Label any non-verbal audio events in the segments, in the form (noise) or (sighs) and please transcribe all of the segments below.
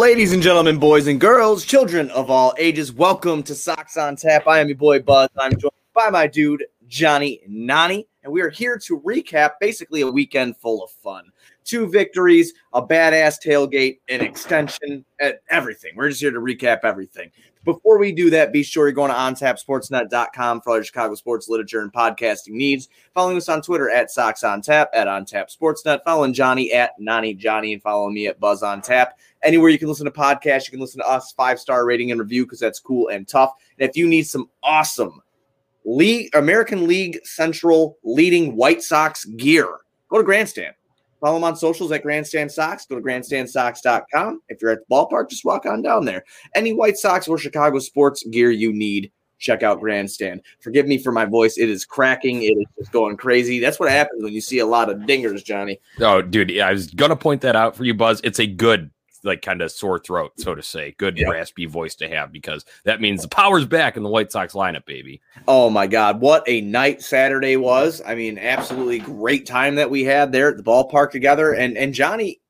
Ladies and gentlemen, boys and girls, children of all ages, welcome to Sox on Tap. I am your boy Buzz. I'm joined by my dude Johnny Nani, and we are here to recap basically a weekend full of fun. Two victories, a badass tailgate, an extension, and everything. We're just here to recap everything. Before we do that, be sure you're going to ontapsportsnet.com for all your Chicago sports literature and podcasting needs. Following us on Twitter at Sox on Tap, at On Tap Sportsnet. Following Johnny at Nani Johnny, and following me at Buzz on Tap. Anywhere you can listen to podcasts, you can listen to us five star rating and review because that's cool and tough. And if you need some awesome League American League Central leading White Sox gear, go to Grandstand. Follow them on socials at Grandstand Sox. Go to grandstandsox.com. If you're at the ballpark, just walk on down there. Any White Sox or Chicago sports gear you need, check out Grandstand. Forgive me for my voice. It is cracking. It is just going crazy. That's what happens when you see a lot of dingers, Johnny. Oh, dude, I was gonna point that out for you, Buzz. It's a good, like, kind of sore throat, so to say. Good Yeah. raspy voice to have because that means the power's back in the White Sox lineup, baby. Oh my God, what a night Saturday was! I mean, absolutely great time that we had there at the ballpark together. And and Johnny,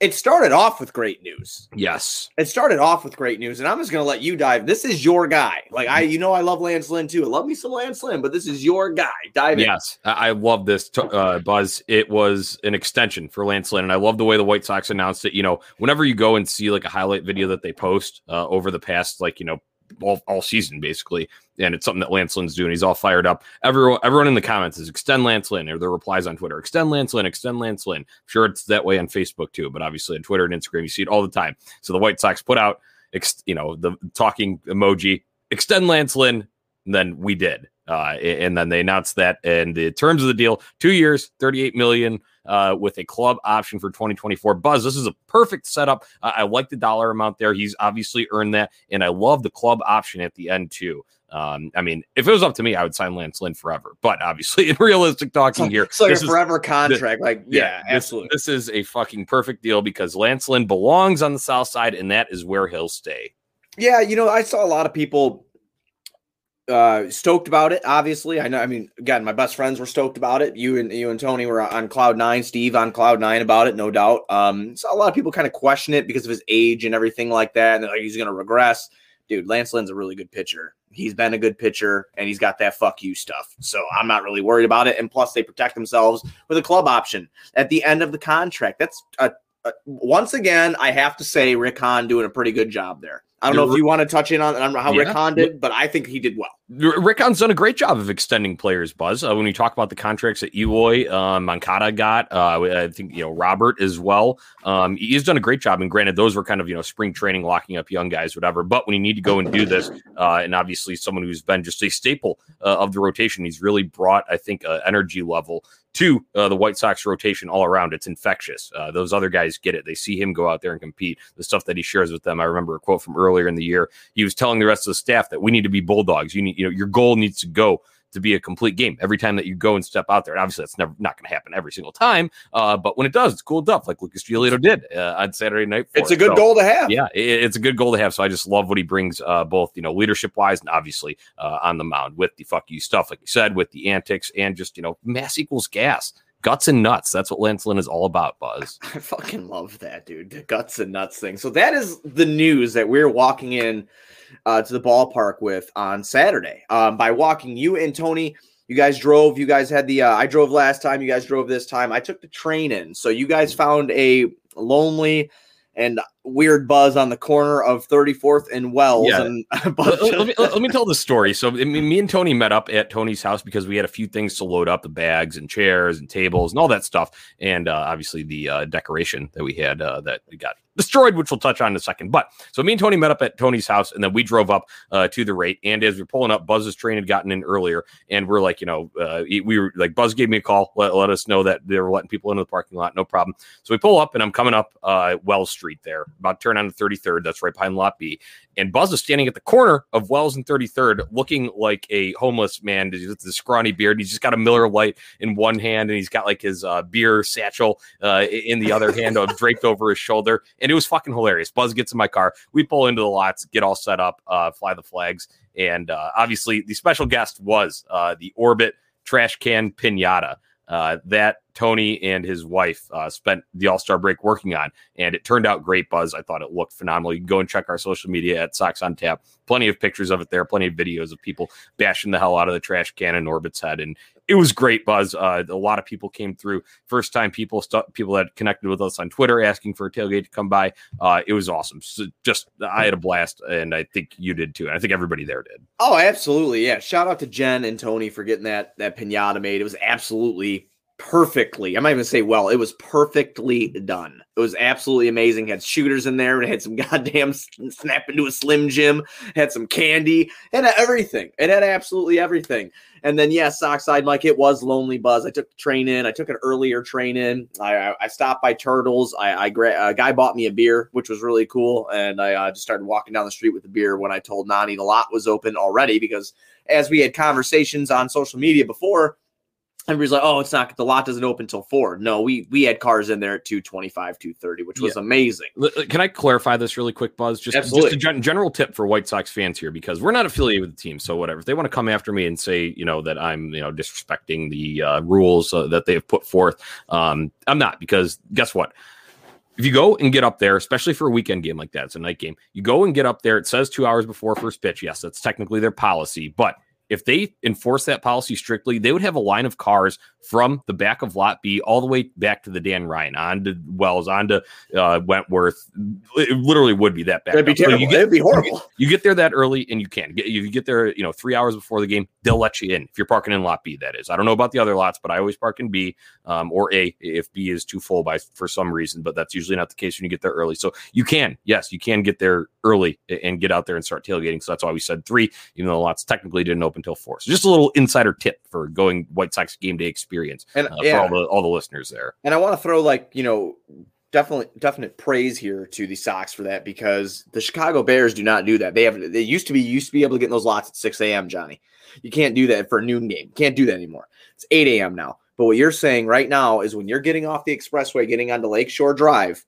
it started off with great news. Yes. It started off with great news, and I'm just gonna let you dive. This is your guy. Like I, you know, I love Lance Lynn too. I love me some Lance Lynn, but this is your guy. Dive in. Yes, I I love this, uh, Buzz. It was an extension for Lance Lynn, and I love the way the White Sox announced it. You know, whenever you go and see like a highlight video that they post uh, over the past, like you know, all, all season basically, and it's something that Lance Lynn's doing. He's all fired up. Everyone, everyone in the comments is extend Lance Lynn, or the replies on Twitter, extend Lance Lynn, extend Lance Lynn. I'm sure it's that way on Facebook too, but obviously on Twitter and Instagram, you see it all the time. So the White Sox put out, ex- you know, the talking emoji, extend Lance Lynn, and then we did. Uh, and then they announced that and the terms of the deal two years 38 million uh, with a club option for 2024 buzz this is a perfect setup uh, i like the dollar amount there he's obviously earned that and i love the club option at the end too um, I mean, if it was up to me, I would sign Lance Lynn forever. But obviously, (laughs) in realistic talking here, It's like this a forever contract. like, yeah, this- absolutely. This is a fucking perfect deal because Lance Lynn belongs on the south side, and that is where he'll stay. Yeah, you know, I saw a lot of people uh stoked about it obviously. I know i mean again my best friends were stoked about it. You and you and tony were on cloud nine steve on cloud nine about it no doubt. Um so a lot of people kind of question it because of his age and everything like that and like he's gonna regress? Dude lance lynn's a really good pitcher. He's been a good pitcher and he's got that fuck you stuff. So i'm not really worried about it and plus they protect themselves with a club option at the end of the contract. That's a, a once again i have to say rick hahn doing a pretty good job there i don't know if you want to touch in on, on how rick Yeah. hahn did but i think he did well R- Rick Hahn's done a great job of extending players, Buzz. Uh, when we talk about the contracts that Eloy, Moncada got, uh, I think, you know, Robert as well. Um, he's done a great job. And granted, those were kind of, you know, spring training, locking up young guys, whatever. But when you need to go and do this, uh, and obviously someone who's been just a staple uh, of the rotation, he's really brought, I think, uh, energy level to uh, the White Sox rotation all around. It's infectious. Uh, those other guys get it. They see him go out there and compete. The stuff that he shares with them. I remember a quote from earlier in the year. He was telling the rest of the staff that we need to be bulldogs. You need, you know, your goal needs to go to be a complete game every time that you go and step out there. And obviously, that's never not going to happen every single time. Uh, but when it does, it's cool stuff, like Lucas Giolito did uh, on Saturday night. for it's a good So- goal to have yeah, it- it's a good goal to have. So I just love what he brings, uh, both you know, leadership wise and obviously uh, on the mound with the fuck you stuff, like you said, with the antics and just you know, mass equals gas, guts and nuts. That's what Lance Lynn is all about, Buzz. (laughs) I fucking love that, dude. The guts and nuts thing. So that is the news that we're walking in uh, to the ballpark with on Saturday. Um, by walking, you and Tony, you guys drove. You guys had the. Uh, I drove last time. You guys drove this time. I took the train in. So you guys found a lonely and weird buzz on the corner of 34th and Wells. Yeah. And let, let- me, let me tell the story. So me, me and Tony met up at Tony's house because we had a few things to load up the bags and chairs and tables and all that stuff. And uh, obviously the uh, decoration that we had uh, that got destroyed, which we'll touch on in a second. But so me and Tony met up at Tony's house and then we drove up uh, to the rate. And as we are pulling up, Buzz's train had gotten in earlier. And we're like, you know, uh, we were like, Buzz gave me a call, let, let us know that they were letting people into the parking lot. No problem. So we pull up and I'm coming up uh, Wells Street there, about to turn on the 33rd. That's right behind Lot B. And Buzz is standing at the corner of Wells and 33rd, looking like a homeless man with the scrawny beard. He's just got a Miller Lite in one hand, and he's got like his uh, beer satchel uh, in the other hand, draped over his shoulder. And it was fucking hilarious. Buzz gets in my car. We pull into the lots, get all set up, uh, fly the flags, and uh, obviously the special guest was uh, the Orbit trash can pinata. Uh, that Tony and his wife uh, spent the All Star break working on, and it turned out great. Buzz, I thought it looked phenomenal. You can go and check our social media at Sox on Tap. Plenty of pictures of it there. Plenty of videos of people bashing the hell out of the trash can in Orbit's head, and it was great. Buzz. Uh, a lot of people came through. First time people stu- people that connected with us on Twitter asking for a tailgate to come by. Uh, it was awesome. So just I had a blast, and I think you did too. And I think everybody there did. Oh, absolutely. Yeah. Shout out to Jen and Tony for getting that that pinata made. It was absolutely perfectly. I'm not even say well, it was perfectly done. It was absolutely amazing. Had shooters in there, it had some (laughs) goddamn snap into a slim jim, had some candy, had everything. It had absolutely everything. And then yes, yeah, Sockside, like it was lonely buzz. I took the train in, I took an earlier train in. I I, stopped by Turtles. I, I a guy bought me a beer, which was really cool. And I uh, just started walking down the street with the beer when I told Nani the lot was open already because as we had conversations on social media before, everybody's like, "Oh, it's not the lot doesn't open till four. No, we we had cars in there at two twenty five, two thirty, which was amazing. Uh, Can I clarify this really quick, Buzz? Just, just a gen- general tip for White Sox fans here, because we're not affiliated with the team. So whatever, if they want to come after me and say, you know, that I'm, you know, disrespecting the uh, rules uh, that they have put forth, um, I'm not. Because guess what? If you go and get up there, especially for a weekend game like that, it's a night game. You go and get up there. It says two hours before first pitch. Yes, that's technically their policy, but if they enforce that policy strictly, they would have a line of cars from the back of Lot B all the way back to the Dan Ryan, on to Wells, on to uh, Wentworth. It literally would be that bad. It'd be terrible. you, get, It'd be horrible. you get there that early, and you can get you get there. You know, three hours before the game, they'll let you in if you're parking in Lot B. That is, I don't know about the other lots, but I always park in B um, or A if B is too full by for some reason. But that's usually not the case when you get there early. So you can, yes, you can get there early and get out there and start tailgating. So that's why we said three, even though lots technically didn't open until four. So just a little insider tip for going White Sox game day experience And uh, yeah, for all the all the listeners there. and I want to throw like you know definitely definite praise here to the Sox for that because the Chicago Bears do not do that. They have they used to be used to be able to get in those lots at six a.m. Johnny, you can't do that for a noon game. Can't do that anymore. It's eight a.m. now. But what you're saying right now is when you're getting off the expressway, getting onto Lakeshore Drive.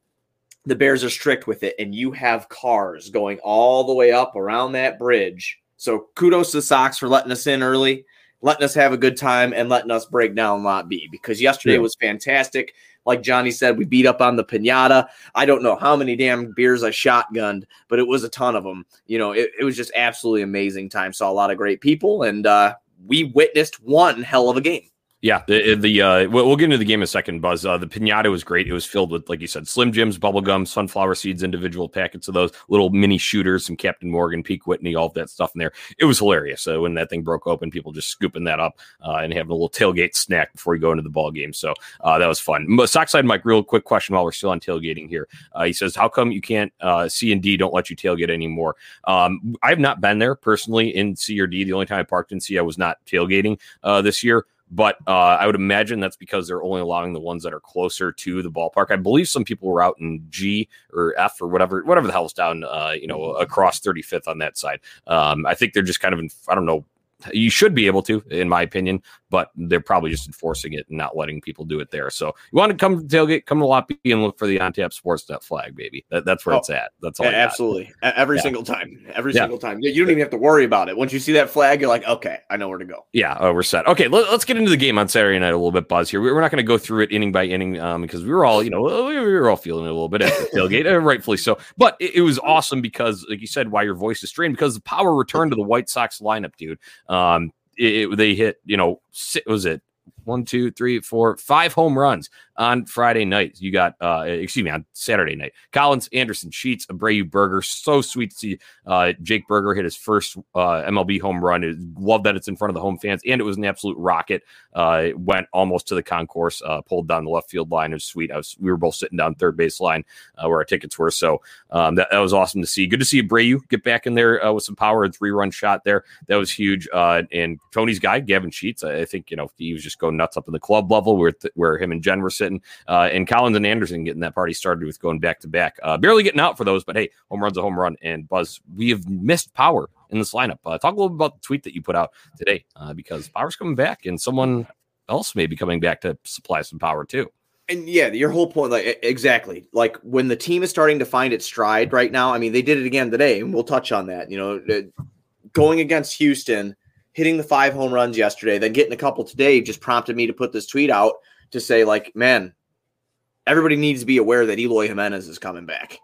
The Bears are strict with it, and you have cars going all the way up around that bridge. So kudos to the Sox for letting us in early, letting us have a good time, and letting us break down Lot B because yesterday Yeah. was fantastic. Like Johnny said, we beat up on the pinata. I don't know how many damn beers I shotgunned, but it was a ton of them. You know, it, it was just absolutely amazing time. Saw a lot of great people, and uh, we witnessed one hell of a game. Yeah, the the uh, we'll, get into the game in a second. Buzz, uh, the pinata was great. It was filled with, like you said, Slim Jims, bubble gum, sunflower seeds, individual packets of those little mini shooters, some Captain Morgan, Pink Whitney, all of that stuff in there. It was hilarious. So when that thing broke open, people just scooping that up uh, and having a little tailgate snack before you go into the ball game. So uh, that was fun. Sockside Mike, real quick question while we're still on tailgating here. Uh, he says, "How come you can't uh, C and D don't let you tailgate anymore?" Um, I've not been there personally in C or D. The only time I parked in C, I was not tailgating uh, this year but uh, I would imagine that's because they're only allowing the ones that are closer to the ballpark. I believe some people were out in G or F or whatever, whatever the hell's down, uh, you know, across 35th on that side. Um, I think they're just kind of, in, I don't know. You should be able to, in my opinion, but they're probably just enforcing it and not letting people do it there. So you want to come to tailgate, come to B and look for the on tap sports net flag, baby. That, that's where Oh, it's at. That's all. Yeah, absolutely. Every Yeah. single time. Every Yeah. single time. You don't even have to worry about it. Once you see that flag, you're like, okay, I know where to go. Yeah, uh, we're set. Okay, let, us get into the game on Saturday night a little bit, Buzz. Here, We- we're not going to go through it inning by inning um, because we were all, you know, we were all feeling it a little bit at the (laughs) tailgate, rightfully so. But it, it was awesome because, like you said, why your voice is strained because the power returned to the White Sox lineup, dude. Um, it, they hit, you know, was it one, two, three, four, five home runs on Friday night. You got, uh, excuse me, on Saturday night. Collins, Anderson, Sheets, Abreu, Burger. So sweet to see uh, Jake Burger hit his first uh, MLB home run. Love that it's in front of the home fans, and it was an absolute rocket. Uh, it went almost to the concourse, uh, pulled down the left field line. It was sweet. I was, we were both sitting down third base line uh, where our tickets were. So um, that, that was awesome to see. Good to see Abreu get back in there uh, with some power and three run shot there. That was huge. Uh, and Tony's guy, Gavin Sheets, I, I think, you know, he was just going nuts up in the club level where, th- where him and Jen were sitting. Uh, and Collins and Anderson getting that party started with going back to back. Uh, barely getting out for those, but hey, home run's a home run. And Buzz, we have missed power in this lineup. Uh, talk a little bit about the tweet that you put out today uh, because power's coming back and someone else may be coming back to supply some power too. And yeah, your whole point, like exactly, like when the team is starting to find its stride right now. I mean, they did it again today, and we'll touch on that. You know, going against Houston, hitting the five home runs yesterday, then getting a couple today, just prompted me to put this tweet out to say, like, man, everybody needs to be aware that Eloy Jimenez is coming back.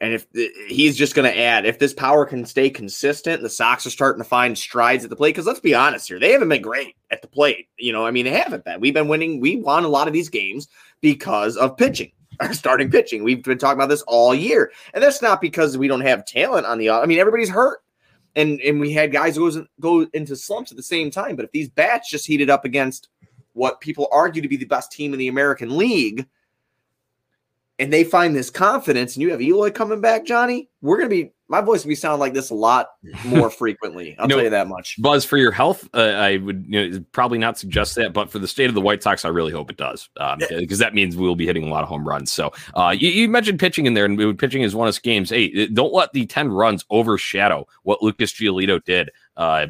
And if he's just going to add, if this power can stay consistent, the Sox are starting to find strides at the plate. Because let's be honest here, they haven't been great at the plate. You know, I mean, they haven't been. We've been winning. We won a lot of these games because of pitching, (laughs) our starting pitching. We've been talking about this all year, and that's not because we don't have talent on the. I mean, everybody's hurt, and and we had guys go go into slumps at the same time. But if these bats just heated up against what people argue to be the best team in the American League and they find this confidence, and you have Eloy coming back, Johnny, we're gonna be my voice will be sounding like this a lot more (laughs) frequently. I'll You know, tell you that much. Buzz, for your health, uh, I would you know, probably not suggest that, but for the state of the White Sox, I really hope it does because that means we will be hitting a lot of home runs. So uh, you, you mentioned pitching in there, and pitching is one of those games. Hey, don't let the 10 runs overshadow what Lucas Giolito did. Uh,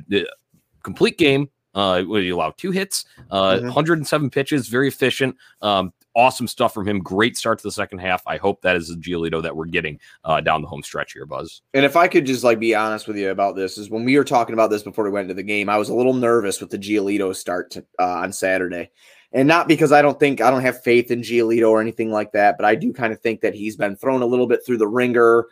complete game. Uh, he allow? Two hits, uh, Mhm. 107 pitches, very efficient. Um, awesome stuff from him. Great start to the second half. I hope that is the Giolito that we're getting uh, down the home stretch here, Buzz. And if I could just like be honest with you about this, is when we were talking about this before we went into the game, I was a little nervous with the Giolito start to, uh, on Saturday, and not because I don't think I don't have faith in Giolito or anything like that, but I do kind of think that he's been thrown a little bit through the ringer,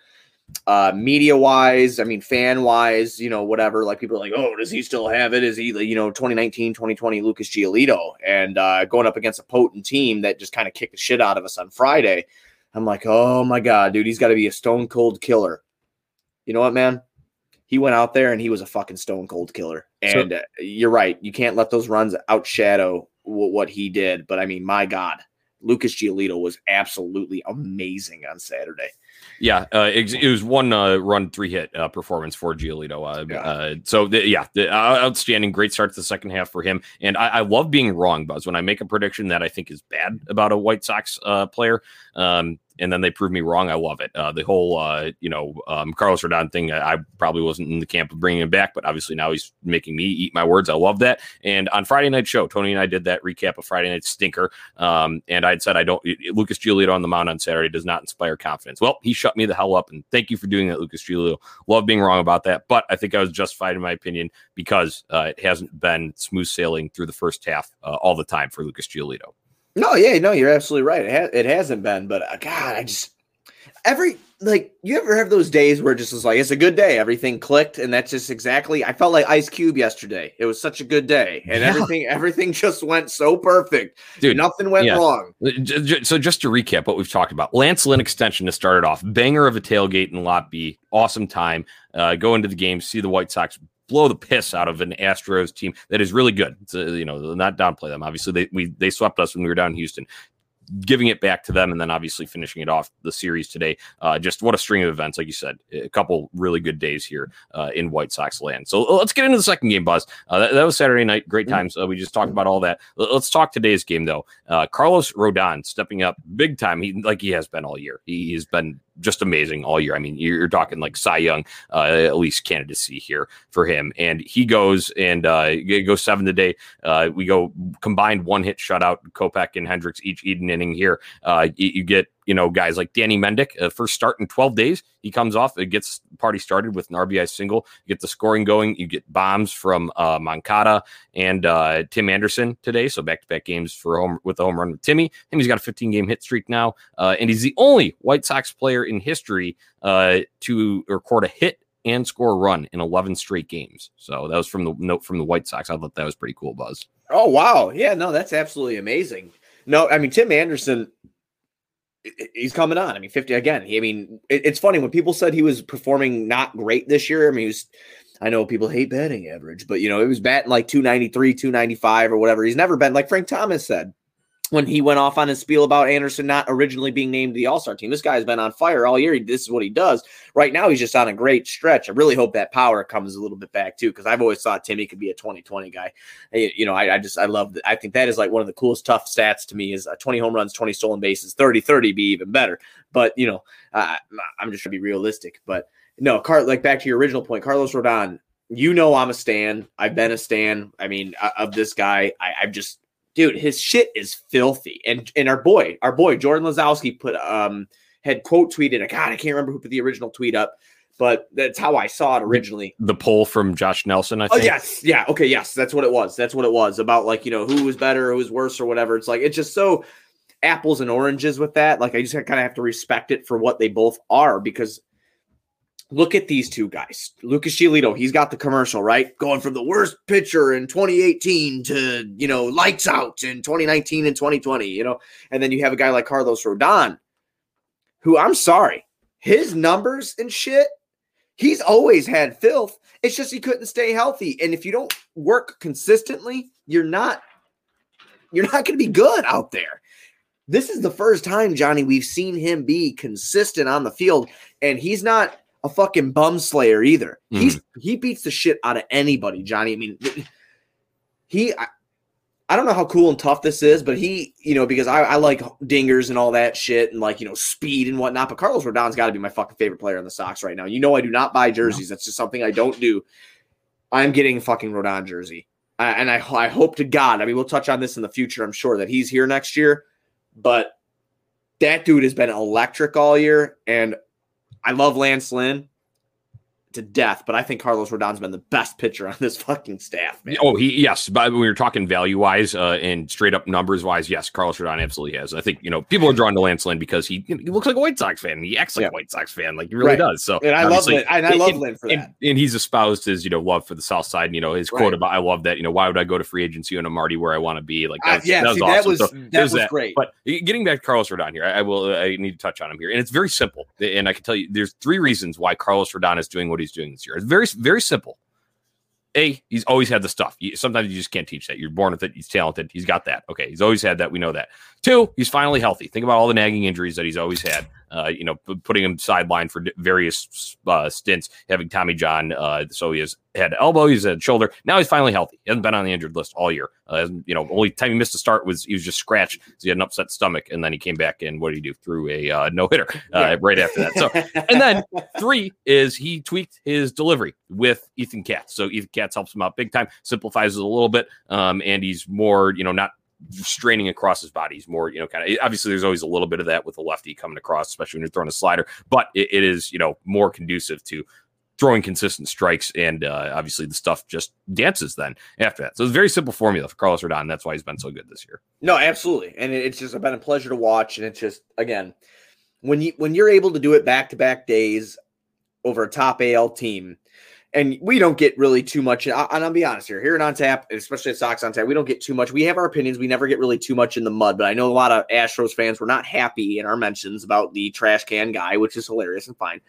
uh, media wise. I mean, fan wise, you know, whatever. Like people are like, oh, does he still have it? Is he, you know, 2019, 2020 Lucas Giolito, and uh, going up against a potent team that just kind of kicked the shit out of us on Friday. I'm like, oh my god, dude, he's got to be a stone cold killer. You know what, man? He went out there and he was a fucking stone cold killer. So- And uh, you're right, you can't let those runs outshadow w- what he did. But I mean, my god, Lucas Giolito was absolutely amazing on Saturday. Yeah, uh, it, it was one uh, run, three hit uh, performance for Giolito. Uh, Yeah. uh, so the, yeah, the, uh, outstanding, great start to the second half for him. And I, I love being wrong, Buzz. When I make a prediction that I think is bad about a White Sox uh, player, um, and then they prove me wrong, I love it. Uh, the whole, uh, you know, um, Carlos Rodon thing, I, I probably wasn't in the camp of bringing him back, but obviously now he's making me eat my words. I love that. And on Friday night show, Tony and I did that recap of Friday night stinker. Um, and I'd said I don't Lucas Giolito on the mound on Saturday does not inspire confidence. Well, he shut me the hell up, and thank you for doing that, Lucas Giolito. Love being wrong about that, but I think I was justified in my opinion because uh, it hasn't been smooth sailing through the first half uh, all the time for Lucas Giolito. No, yeah, no, you're absolutely right. It, ha- it hasn't been, but uh, God, I just every like you ever have those days where it just was like it's a good day, everything clicked, and that's just exactly. I felt like Ice Cube yesterday. It was such a good day, and Yeah. everything everything just went so perfect. Dude, nothing went yeah. wrong. J- So just to recap what we've talked about, Lance Lynn extension to start it off, banger of a tailgate in Lot B, awesome time. Uh, go into the game, see the White Sox blow the piss out of an Astros team that is really good. It's, uh, you know, not downplay them. Obviously, they we they swept us when we were down in Houston. Giving it back to them and then obviously finishing it off the series today. Uh, just what a string of events, like you said. A couple really good days here uh, in White Sox land. So let's get into the second game, Buzz. Uh, that, that was Saturday night. Great Mhm. times. Uh, we just talked about all that. Let's talk today's game though. Uh, Carlos Rodon stepping up big time. He like he has been all year. He, has been just amazing all year. I mean, you're, talking like Cy Young, uh, at least candidacy here for him. And he goes and uh, goes seven today. Uh, we go combined one hit shutout. Kopech and Hendricks each eat an inning here. Uh, you, you get you know guys like Danny Mendick, uh, first start in 12 days. He comes off, it gets party started with an RBI single. You get the scoring going. You get bombs from uh, and uh, Tim Anderson today. So back to back games for home with a home run with Timmy. Timmy's got a 15 game hit streak now, uh, and he's the only White Sox player in history uh, to record a hit and score a run in 11 straight games. So that was from the note from the White Sox. I thought that was pretty cool, Buzz. Oh wow, yeah, no, that's absolutely amazing. No, I mean Tim Anderson, he's coming on. I mean, fifty again. I mean, it's funny when people said he was performing not great this year. I mean, he was. I know people hate batting average, but you know, it was batting like 293, 295 or whatever. He's never been like Frank Thomas said when he went off on his spiel about Anderson not originally being named the All Star team. This guy's been on fire all year. This is what he does. Right now, he's just on a great stretch. I really hope that power comes a little bit back too, because I've always thought Timmy could be a 2020 guy. You know, I, I just, I love that. I think that is like one of the coolest, tough stats to me is uh, 20 home runs, 20 stolen bases, 30 30 be even better. But, you know, uh, I'm just trying to be realistic. But no, Car- like back to your original point, Carlos Rodon, you know, I'm a stan. I've been a stan. I mean, uh, of this guy, I, I've just, dude, his shit is filthy. And and our boy, our boy Jordan Lazowski put um had quote tweeted. I God, I can't remember who put the original tweet up, but that's how I saw it originally. The poll from Josh Nelson, I Oh yes, yeah, okay, yes, that's what it was. That's what it was about. Like you know who was better, who was worse, or whatever. It's like it's just so apples and oranges with that. Like I just kind of have to respect it for what they both are because look at these two guys. Lucas Giolito, he's got the commercial, right? Going from the worst pitcher in 2018 to, you know, lights out in 2019 and 2020, you know. And then you have a guy like Carlos Rodon, who I'm sorry, his numbers and shit, he's always had filth. It's just he couldn't stay healthy. And if you don't work consistently, you're not you're not going to be good out there. This is the first time, Johnny, we've seen him be consistent on the field, and he's not a fucking bum slayer either. Mhm. He's he beats the shit out of anybody, Johnny. I mean, he I, I don't know how cool and tough this is, but he, you know, because I, I like dingers and all that shit and like, you know, speed and whatnot. But Carlos Rodon's got to be my fucking favorite player in the Sox right now. You know, I do not buy jerseys. That's just something I don't do. I'm getting a fucking Rodon jersey. I, and I, I hope to God, I mean, we'll touch on this in the future, I'm sure, that he's here next year. But that dude has been electric all year. And I love Lance Lynn to death, but I think Carlos Rodon's been the best pitcher on this fucking staff, man. Oh, he yes, but when we were talking value wise uh, and straight up numbers wise, yes, Carlos Rodon absolutely has. I think you know people are drawn to Lance Lynn because he, he looks like a White Sox fan. He acts like Yeah. a White Sox fan, like he really Right. does. So And I love Lynn, and I love and- Lynn for that. and he's espoused his you know love for the South Side. And, you know his Right. quote about I love that. You know why would I go to free agency and I'm already where I want to be? Like Uh, that's, yeah, that was see, awesome. that was So that was great. But getting back to Carlos Rodon here, I, I will. I need to touch on him here, and it's very simple. And I can tell you, there's three reasons why Carlos Rodon is doing what he's doing this year. It's very, very simple. A, he's always had the stuff. Sometimes you just can't teach that. You're born with it. He's talented. He's got that. Okay, he's always had that. We know that. Two, he's finally healthy. Think about all the nagging injuries that he's always had. Uh, you know, putting him sidelined for various uh, stints, having Tommy John. Uh, so he has had elbow, he's had shoulder. Now he's finally healthy. He hasn't been on the injured list all year. Uh, you know, only time he missed a start was he was just scratched. 'cause He had an upset stomach, and then he came back and what did he do? Threw a uh, (laughs) no hitter uh, Yeah. right after that. So (laughs) and then three is he tweaked his delivery with Ethan Katz. So Ethan Katz helps him out big time, simplifies it a little bit, um, and he's more, you know, not straining across his body. He's more, you know, kind of obviously there's always a little bit of that with a lefty coming across, especially when you're throwing a slider, but it, it is, you know, more conducive to throwing consistent strikes and uh, obviously the stuff just dances then after that. So it's a very simple formula for Carlos Rodon. That's why he's been so good this year. No, absolutely, and it's just been a pleasure to watch. And it's just again, when you when you're able to do it back to back days over a top AL team, and we don't get really too much. And I- and I'll be honest here, here in on tap, especially at Sox on tap, we don't get too much. We have our opinions. We never get really too much in the mud. But I know a lot of Astros fans were not happy in our mentions about the trash can guy, which is hilarious and fine,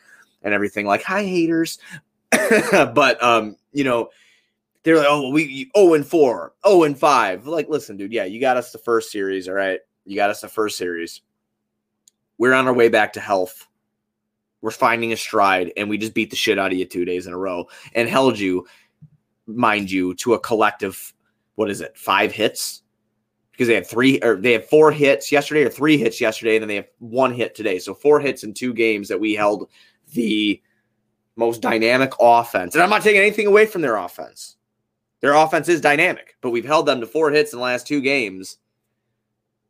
and everything. Like, hi haters, (laughs) but um, you know. They're like, oh, we 0 and 4, 0 and 5. Like, listen, dude, yeah, you got us the first series, all right? You got us the first series. We're on our way back to health. We're finding a stride, and we just beat the shit out of you two days in a row and held you, mind you, to a collective, what is it, five hits? Because they had three or they had four hits yesterday or three hits yesterday, and then they have one hit today. So four hits in two games that we held the most dynamic offense. And I'm not taking anything away from their offense. Their offense is dynamic, but we've held them to four hits in the last two games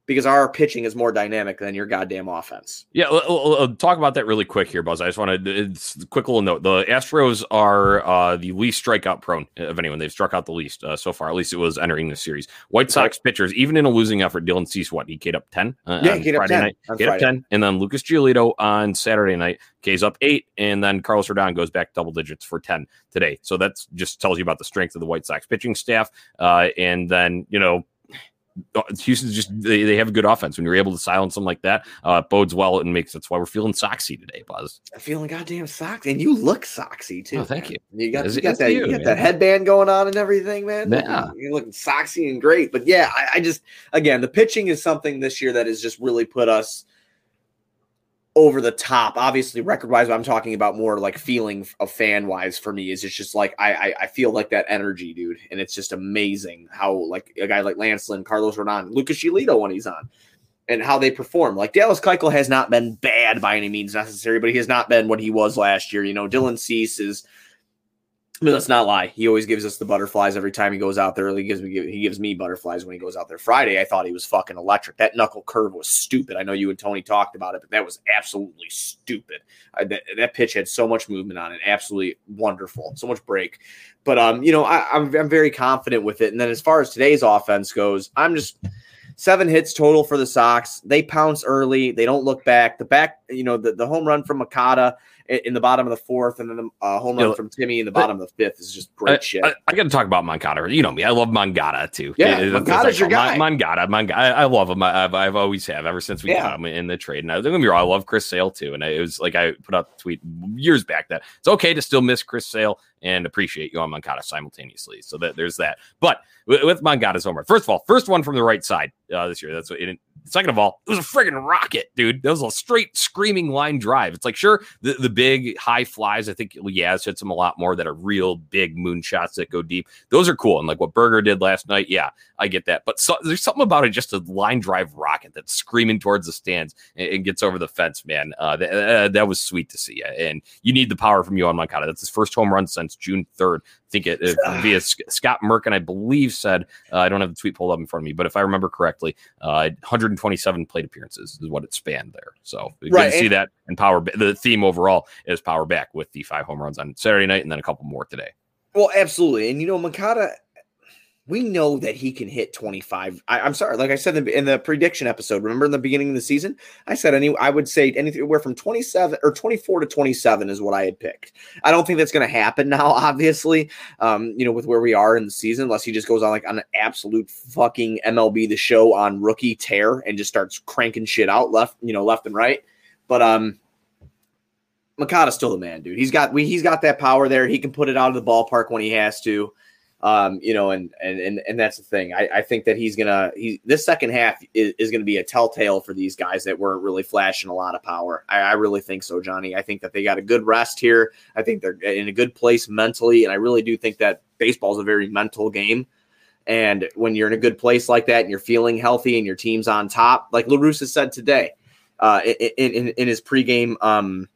because our pitching is more dynamic than your goddamn offense. Yeah, l- l- talk about that really quick here, Buzz. I just want to it's a quick little note. The Astros are uh, the least strikeout prone of anyone. They've struck out the least uh, so far. At least it was entering the series. White Sox right. pitchers, even in a losing effort, Dylan Cease, what he K'd up ten. Uh, yeah, Friday 10 night. K'd up ten, and then Lucas Giolito on Saturday night K's up eight, and then Carlos Rodon goes back double digits for 10 today. So that just tells you about the strength of the White Sox pitching staff. Uh, and then, you know, Houston's just they, they have a good offense. When you're able to silence them like that, uh, bodes well and makes that's why we're feeling soxy today, Buzz. I'm feeling goddamn soxy, and you look soxy too. Oh, thank you. You got, you got that you, you got that headband going on and everything, man. Yeah, you're looking soxy and great. But yeah, I, I just again the pitching is something this year that has just really put us over the top. Obviously, record wise, I'm talking about more like feeling of fan wise for me is it's just like I, I, I feel like that energy, dude, and it's just amazing how like a guy like Lance Lynn, Carlos Rodon, Lucas Giolito when he's on, and how they perform. Like Dallas Keuchel has not been bad by any means necessary, but he has not been what he was last year. You know, Dylan Cease is I mean, let's not lie. He always gives us the butterflies every time he goes out there. He gives me he gives me butterflies when he goes out there. Friday, I thought he was fucking electric. That knuckle curve was stupid. I know you and Tony talked about it, but that was absolutely stupid. I, that, that pitch had so much movement on it. Absolutely wonderful. So much break. But um, you know, I, I'm I'm very confident with it. And then as far as today's offense goes, I'm just seven hits total for the Sox. They pounce early. They don't look back. The back, you know, the, the home run from Moncada in the bottom of the fourth, and then the uh, home run from Timmy in the bottom of the fifth is just great I, shit. I, I got to talk about Moncada. You know me, I love Moncada too. Yeah, it, Moncada's your guy. Moncada, Moncada. I, I love him. I, have I've always have ever since we yeah. got him in the trade. And I, don't get me wrong, I love Chris Sale too. And I, it was like I put out the tweet years back that it's okay to still miss Chris Sale and appreciate you on Moncada simultaneously. So that there's that. But with, with homer, first of all, first one from the right side uh, this year. That's what it, Second of all, it was a friggin' rocket, dude. That was a straight screaming line drive. It's like, sure, the, the big high flies, I think Yaz hits them a lot more that are real big moonshots that go deep. Those are cool. And like what Burger did last night, yeah, I get that. But so, there's something about it, just a line drive rocket that's screaming towards the stands and, and gets over the fence, man. Uh, th- uh, that was sweet to see. And you need the power from Yoan Moncada. That's his first home run since June 3rd I think it, it (sighs) via Scott Merkin, I believe, said uh, I don't have the tweet pulled up in front of me, but if I remember correctly, uh, 127 plate appearances is what it spanned there. So good right. to see that and power. The theme overall is power back with the five home runs on Saturday night and then a couple more today. Well, absolutely, and you know Moncada we know that he can hit 25. I, am sorry, like I said in the, in the, prediction episode, remember in the beginning of the season, I said any, I would say anywhere from 27 or 24 to 27 is what I had picked. I don't think that's going to happen now, (laughs) obviously. Um, you know, with where we are in the season, unless he just goes on like on an absolute fucking MLB the show on rookie tear and just starts cranking shit out left, you know, left and right. But um, Moncada's still the man, dude. He's got we he's got that power there. He can put it out of the ballpark when he has to. Um, you know, and and and and that's the thing. I, I think that he's gonna he this second half is, is gonna be a telltale for these guys that weren't really flashing a lot of power. I, I really think so, Johnny. I think that they got a good rest here. I think they're in a good place mentally, and I really do think that baseball is a very mental game. And when you're in a good place like that and you're feeling healthy and your team's on top, like La Russa said today, uh, in, in, in his pregame um,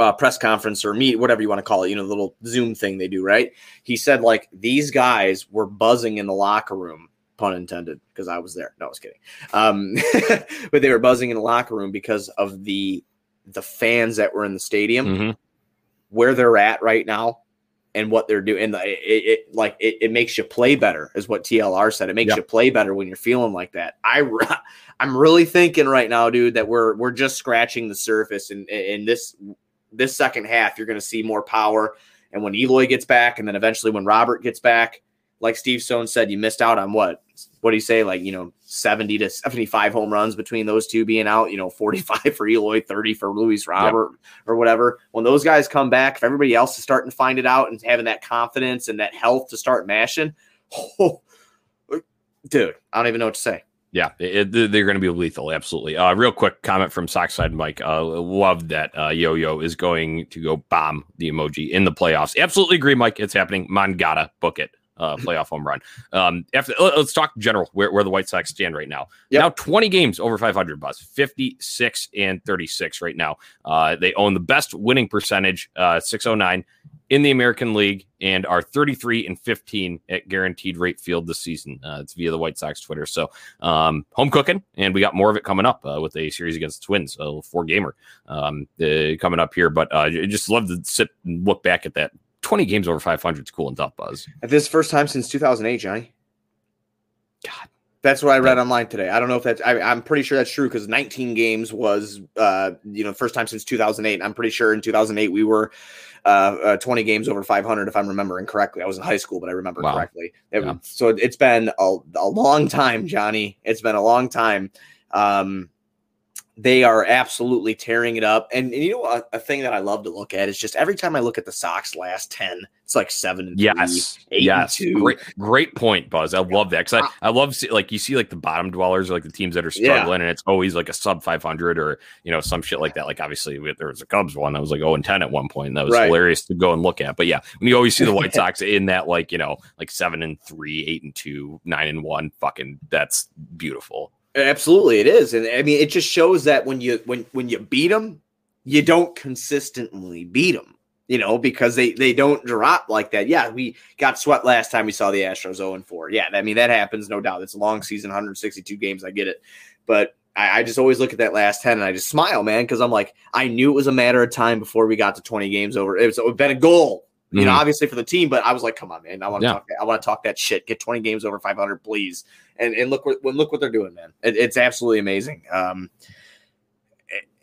uh, press conference or meet, whatever you want to call it, you know, the little Zoom thing they do, right? He said like these guys were buzzing in the locker room, pun intended, because I was there. No, I was kidding. Um, (laughs) but they were buzzing in the locker room because of the the fans that were in the stadium, mm-hmm. where they're at right now, and what they're doing. And it, it like it, it, makes you play better, is what TLR said. It makes you play better when you're feeling like that. I (laughs) I'm really thinking right now, dude, that we're we're just scratching the surface, and and this this second half, you're going to see more power. And when Eloy gets back, and then eventually when Robert gets back, like Steve Stone said, you missed out on what? What do you say? Like, you know, 70 to 75 home runs between those two being out, you know, (laughs) 45 for Eloy, 30 for Luis Robert or whatever. When those guys come back, if everybody else is starting to find it out and having that confidence and that health to start mashing, (laughs) oh, dude, I don't even know what to say. Yeah, it, they're going to be lethal. Absolutely. Uh, real quick comment from Sockside Mike. Uh, love that uh, Yo Yo is going to go bomb the emoji in the playoffs. Absolutely agree, Mike. It's happening. Moncada, book it. uh, (laughs) playoff home run. Um, after let's talk general where, where the White Sox stand right now. Yep. Now 20 games over 500 buzz, 56 and 36 right now. Uh, they own the best winning percentage, uh, 609 in the American League and are 33 and 15 at guaranteed rate field this season. Uh, it's via the White Sox Twitter. So um, home cooking, and we got more of it coming up uh, with a series against the Twins, a four gamer um, uh, coming up here. But uh, I just love to sit and look back at that. 20 games over 500 is cool and tough, Buzz. At this first time since 2008, Johnny. God. That's what I read online today. I don't know if that's. I, I'm pretty sure that's true because 19 games was, uh, you know, first time since 2008. I'm pretty sure in 2008 we were uh, uh, 20 games over 500, if I'm remembering correctly. I was in high school, but I remember Wow. correctly. It- Yeah. So it's been a, a long time, Johnny. It's been a long time. Um, they are absolutely tearing it up. And, and you know, a, a thing that I love to look at is just every time I look at the Sox last 10, it's like seven and Yes, three, eight yes, and two. great, great point, Buzz. I love that because I, uh, I love see, like you see like the bottom dwellers, or like the teams that are Yeah. struggling, and it's always like a sub five hundred or you know some shit like that. Like obviously we- there was a Cubs one that was like zero and ten at one point, and that was Right. hilarious to go and look at. But yeah, when you always see the White (laughs) Sox in that like you know like seven and three, eight and two, nine and one, fucking that's beautiful. Absolutely, it is, and I mean, it just shows that when you when when you beat them, you don't consistently beat them. You know, because they they don't drop like that. Yeah, we got swept last time we saw the Astros 0 and 4. Yeah, I mean that happens, no doubt. It's a long season, 162 games. I get it, but I, I just always look at that last 10 and I just smile, man, because I'm like, I knew it was a matter of time before we got to 20 games over. It was it been a goal, you know, Mhm. obviously for the team, but I was like, come on, man, I want to Yeah. talk, I want to talk that shit. Get 20 games over 500, please and and look what look what they're doing, man. It, it's absolutely amazing. Um,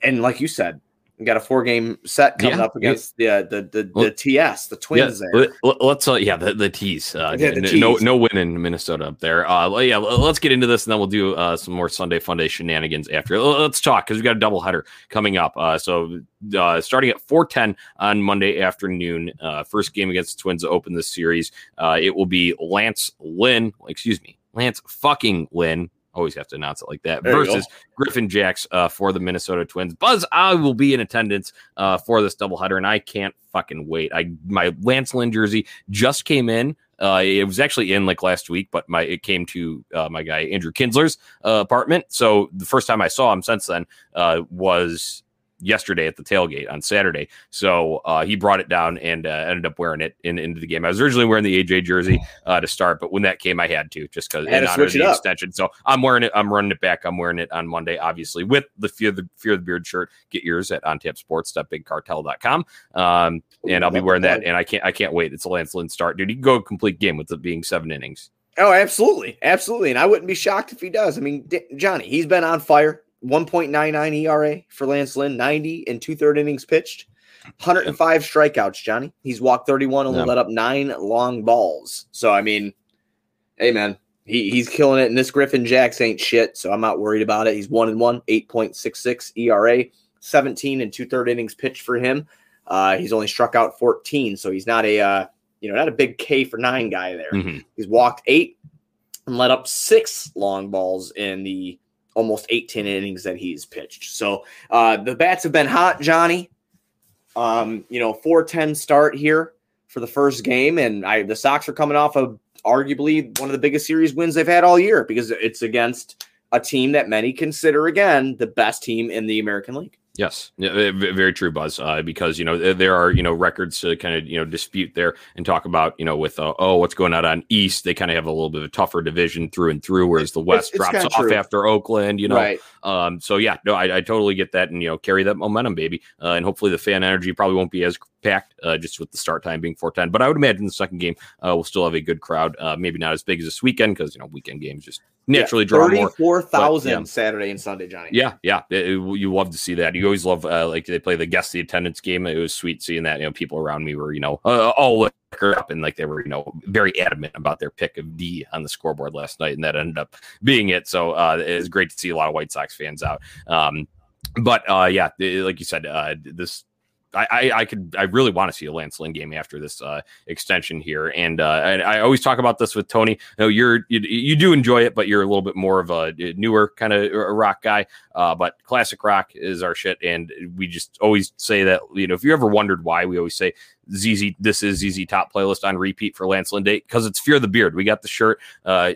and like you said, we got a four game set coming Yeah, up against the, uh, the the the Well, TS, the Twins. Yeah, there. let, us uh, yeah the the tease. Uh, Yeah, the No no win in Minnesota up there. Uh, yeah, let's get into this and then we'll do uh, some more Sunday Fun Day shenanigans after. Let's talk because we got a double header coming up. Uh, so uh, starting at 4:10 on Monday afternoon, uh, first game against the Twins to open this series. Uh, it will be Lance Lynn, excuse me, Lance fucking Lynn. Always have to announce it like that. There versus Griffin Jax uh, for the Minnesota Twins. Buzz, I will be in attendance uh, for this doubleheader, and I can't fucking wait. I my Lance Lynn jersey just came in. Uh, it was actually in like last week, but my it came to uh, my guy Andrew Kinsler's uh, apartment. So the first time I saw him since then uh, was yesterday at the tailgate on Saturday. So uh, he brought it down and uh, ended up wearing it in, into the game. I was originally wearing the AJ jersey uh, to start, but when that came, I had to just because in to honor of the extension. So I'm wearing it. I'm running it back. I'm wearing it on Monday, obviously, with the Fear the Fear the Beard shirt. Get yours at ontapsports.bigcartel.com. Um, and I'll be wearing that. And I can't I can't wait. It's a Lance Lynn start, dude. You can go a complete game with it being seven innings. Oh, absolutely, absolutely, and I wouldn't be shocked if he does. I mean, D- Johnny, he's been on fire. 1.99 ERA for Lance Lynn, 90 and two third innings pitched, 105 strikeouts. Johnny, he's walked 31, only Yeah. let up nine long balls. So I mean, hey man, he, he's killing it. And this Griffin Jax ain't shit, so I'm not worried about it. He's one and one, 8.66 ERA, 17 and two third innings pitched for him. Uh, he's only struck out 14, so he's not a uh, you know not a big K for nine guy there. Mhm. He's walked eight and let up six long balls in the almost 18 innings that he's pitched. So uh, the bats have been hot, Johnny. Um, you know, 410 start here for the first game, and I the Sox are coming off of arguably one of the biggest series wins they've had all year because it's against a team that many consider again the best team in the American League. Yes, very true, Buzz. Uh, because you know there are you know records to kind of you know dispute there and talk about you know with uh, oh what's going on on East. They kind of have a little bit of a tougher division through and through, whereas the West it's drops off true. after Oakland. You know, right. Um, so yeah, no, I, I totally get that, and you know, carry that momentum, baby. Uh, and hopefully the fan energy probably won't be as packed, uh, just with the start time being 410. But I would imagine the second game uh, will still have a good crowd. Uh, maybe not as big as this weekend because you know weekend games just naturally draw more. 34,000 but, yeah. Saturday and Sunday, Johnny. Yeah, yeah, it- it- you love to see that. You always love uh, like they play the guest the attendance game. It was sweet seeing that. You know, people around me were you know uh, all liquor up and like they were you know very adamant about their pick of D on the scoreboard last night, and that ended up being it. So uh, it was great to see a lot of White Sox fans out. Um, but uh, yeah, like you said, uh, this. I, I, I could I really want to see a Lance Lynn game after this uh, extension here, and, uh, and I always talk about this with Tony. You know, you're you, you do enjoy it, but you're a little bit more of a newer kind of rock guy. Uh, but classic rock is our shit, and we just always say that. You know, if you ever wondered why, we always say ZZ. This is ZZ Top playlist on repeat for Lance Day because it's Fear of the Beard. We got the shirt. Uh,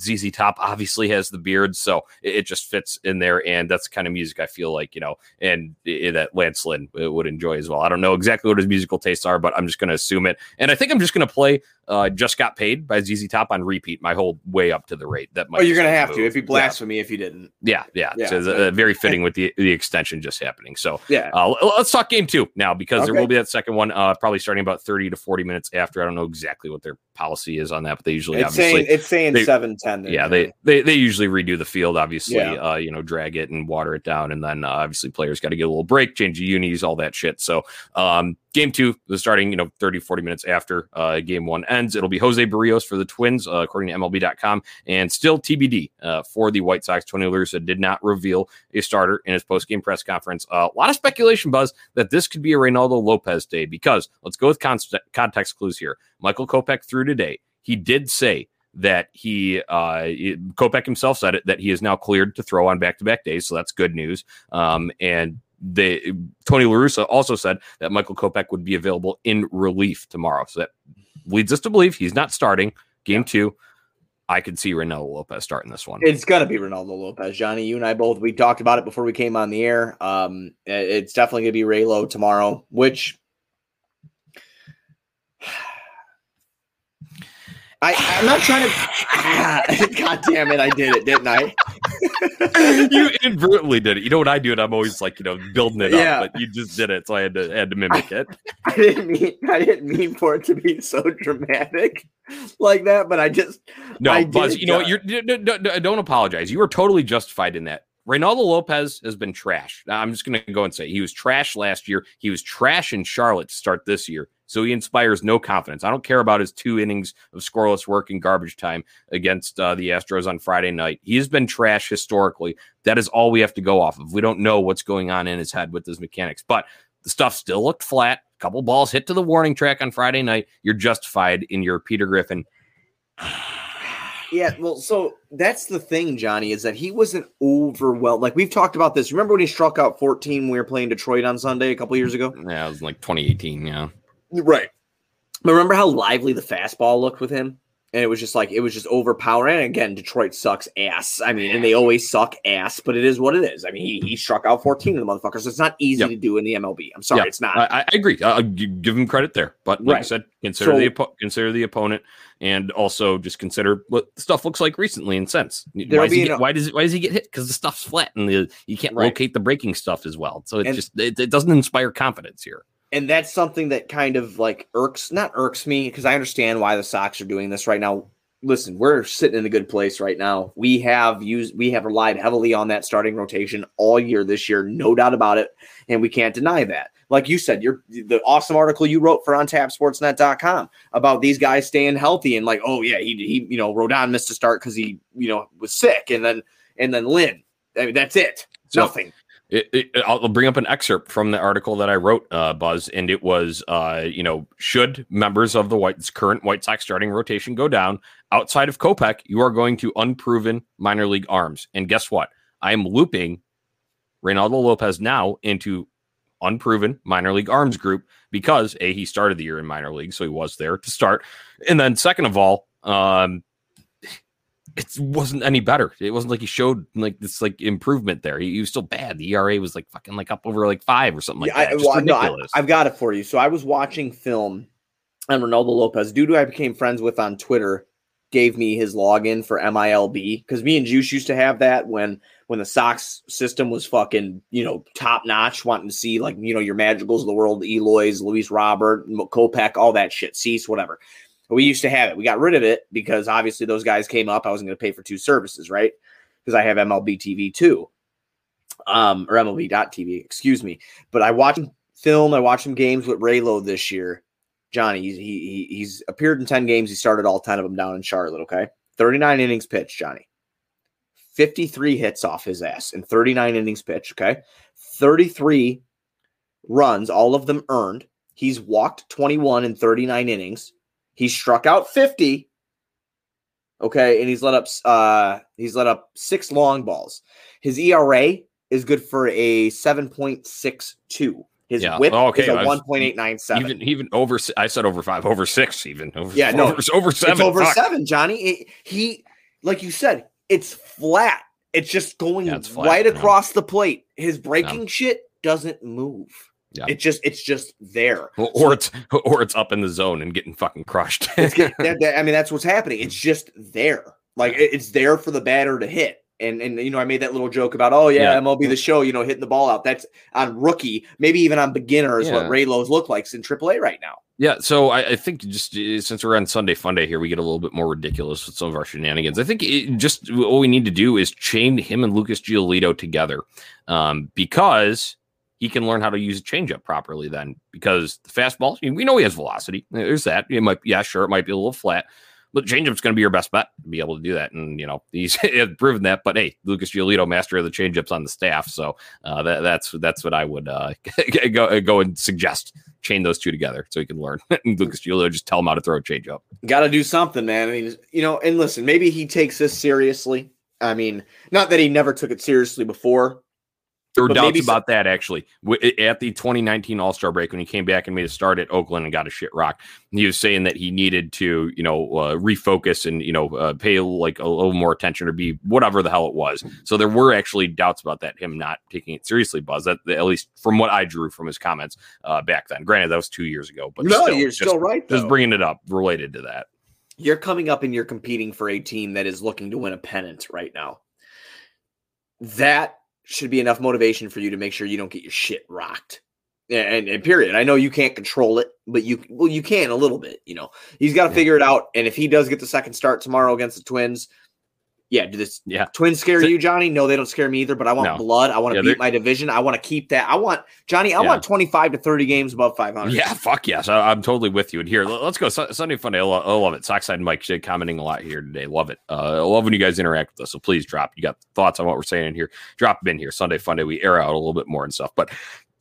ZZ Top obviously has the beard, so it, it, just fits in there, and that's the kind of music I feel like you know, and it, that Lance Lynn eh, would enjoy as well. I don't know exactly what his musical tastes are, but I'm just going to assume it, and I think I'm just going to play uh, "Just Got Paid" by ZZ Top on repeat my whole way up to the rate. That might. Oh, you're going to have move. to. It'd be blasphemy yeah. if you didn't. Yeah, yeah. yeah. So uh, very (laughs) fitting with the the extension just happening. So yeah, uh, let's talk game two now because okay. there will be that second one, uh, probably starting about 30 to 40 minutes after. I don't know exactly what their policy is on that, but they usually it's obviously saying, it's saying they, seven ten. Yeah, they, they they usually redo the field, obviously. Yeah. Uh, you know, drag it and water it down, and then uh, obviously players got to get a little break, change the unis, all that shit. So, um, game two is starting, you know, 30, 40 minutes after uh, game one ends. It'll be Jose Berrios for the Twins, uh, according to MLB.com, and still TBD uh, for the White Sox. Tony La Russa did not reveal a starter in his post game press conference. Uh, a lot of speculation, Buzz, that this could be a Reynaldo Lopez day because let's go with con- context clues here. Michael Kopech threw today he did say that he uh Kopech himself said it that he is now cleared to throw on back-to-back days, so that's good news. Um, and they Tony La Russa also said that Michael Kopech would be available in relief tomorrow. So that leads us to believe he's not starting game two. I could see Reynaldo Lopez starting this one. It's gonna be Reynaldo Lopez, Johnny. You and I both we talked about it before we came on the air. Um, it's definitely gonna be Raylo tomorrow, which I, I'm not trying to. (laughs) God damn it! I did it, didn't I? (laughs) you inadvertently did it. You know what I do, and I'm always like, you know, building it yeah. up, but you just did it, so I had to had to mimic it. (laughs) I didn't mean I didn't mean for it to be so dramatic like that, but I just no, I Buzz. You know what? You're don't apologize. You were totally justified in that. Reynaldo Lopez has been trash. I'm just going to go and say he was trash last year. He was trash in Charlotte to start this year. So he inspires no confidence. I don't care about his two innings of scoreless work in garbage time against uh, the Astros on Friday night. He's been trash historically. That is all we have to go off of. We don't know what's going on in his head with his mechanics, but the stuff still looked flat. A couple balls hit to the warning track on Friday night. You're justified in your Peter Griffin. Yeah, well, so that's the thing, Johnny, is that he wasn't overwhelmed. Like we've talked about this. Remember when he struck out 14 when we were playing Detroit on Sunday a couple years ago? Yeah, it was like 2018. Yeah. Right. But remember how lively the fastball looked with him? And it was just like it was just overpowering. And again, Detroit sucks ass. I mean, and they always suck ass, but it is what it is. I mean, he, he struck out 14 of the motherfuckers. So it's not easy yep. to do in the MLB. I'm sorry, yep. it's not. I, I agree. Uh, I'll give him credit there. But like right. I said, consider so, the consider the opponent and also just consider what stuff looks like recently and since. Why, get, why, does it, why does he get hit? Because the stuff's flat and the, you can't right. locate the breaking stuff as well. So it just it, it doesn't inspire confidence here and that's something that kind of like irks not irks me because I understand why the Sox are doing this right now. Listen, we're sitting in a good place right now. We have used we have relied heavily on that starting rotation all year this year, no doubt about it, and we can't deny that. Like you said, you're the awesome article you wrote for ontapsportsnet.com about these guys staying healthy and like, oh yeah, he he you know, Rodon missed a start because he, you know, was sick, and then and then Lynn. I mean, that's it. So, Nothing. It, it, I'll bring up an excerpt from the article that I wrote, uh, Buzz, and it was, uh, you know, should members of the current White Sox starting rotation go down outside of Kopech, you are going to unproven minor league arms. And guess what? I am looping Reynaldo Lopez now into unproven minor league arms group because a he started the year in minor league, so he was there to start, and then second of all, um, it wasn't any better. It wasn't like he showed like this like improvement there. He, he, was still bad. The ERA was like fucking like up over like five or something like yeah, that. I, well, no, I, have got it for you. So I was watching film on Reynaldo Lopez. Dude who I became friends with on Twitter gave me his login for MILB because me and Juice used to have that when when the Sox system was fucking you know top notch, wanting to see like you know your Madrigals of the world, Eloy's, Luis Robert, Kopech, all that shit, Cease, whateve we used to have it. We got rid of it because obviously those guys came up. I wasn't going to pay for two services, right? Because I have MLB TV too, um, or MLB.TV, excuse me. But I watched film. I watched some games with Raylo this year. Johnny, he's, he, he's appeared in 10 games. He started all 10 of them down in Charlotte. Okay. 39 innings pitched, Johnny. 53 hits off his ass in 39 innings pitched. Okay. 33 runs, all of them earned. He's walked 21 in 39 innings. He struck out 50. Okay, and he's let up uh he's let up six long balls. His ERA is good for a 7.62. His Yeah. whip Oh, okay. is a one point eight nine seven. Even even over. I said over five, over six, even. Over, Yeah, no, over, over seven. It's over fuck. seven, Johnny. It- he, like you said, it's flat. It's just going Yeah, it's flat, right yeah. across the plate. His breaking shit doesn't move. Yeah. It just, it's just there. Or, or it's or it's up in the zone and getting fucking crushed. (laughs) It's get- that- that- I mean, that's what's happening. It's just there. Like it's there for the batter to hit. And and you know, I made that little joke about, oh yeah, Yeah. MLB the show, you know, hitting the ball out. That's on rookie, maybe even on beginners. Yeah. what Raylos look like in AAA right now. Yeah, so I, I think just uh, since we're on Sunday Funday here, we get a little bit more ridiculous with some of our shenanigans. I think it, just all we need to do is chain him and Lucas Giolito together, um, because he can learn how to use a changeup properly. Then, because the fastball, we know he has velocity. There's that. It might, yeah, sure, it might be a little flat, but changeup's going to be your best bet to be able to do that. And you know (laughs) he's proven that. But hey, Lucas Giolito, master of the changeups on the staff, so uh, that, that's that's what I would uh, (laughs) go go and suggest chain those two together so he can learn. (laughs) Lucas Giolito just tell him how to throw a changeup. Got to do something, man. I mean, you know, and listen, maybe he takes this seriously. I mean, not that he never took it seriously before. There were But doubts maybe so- about that actually W- at the 2019 All Star break when he came back and made a start at Oakland and got a shit rock. He was saying that he needed to, you know, uh, refocus and you know uh, pay like a little more attention or be whatever the hell it was. So there were actually doubts about that him not taking it seriously. Buzz, that at least from what I drew from his comments uh, back then. Granted, that was two years ago, but no, still, you're just, still right. just bringing it up related to that. you're coming up and you're competing for a team that is looking to win a pennant right now. That should be enough motivation for you to make sure you don't get your shit rocked. And, and period. I know you can't control it, but you well you can a little bit. You know he's got to Yeah. figure it out. And if he does get the second start tomorrow against the Twins, yeah, do this Yeah. Twins scare So- you, Johnny? No, they don't scare me either. But I want No. blood. I want to Yeah, beat my division. I want to keep that. I want Johnny. I Yeah. want twenty five to thirty games above five hundred. Yeah, fuck yes. I, I'm totally with you. And here, let- let's go. Su- Sunday Fun Day. I, lo- I love it. Sockside Mike Shea commenting a lot here today. Love it. Uh, I love when you guys interact with us. So please drop. You got thoughts on what we're saying in here? Drop them in here. Sunday Fun Day. We air out a little bit more and stuff. But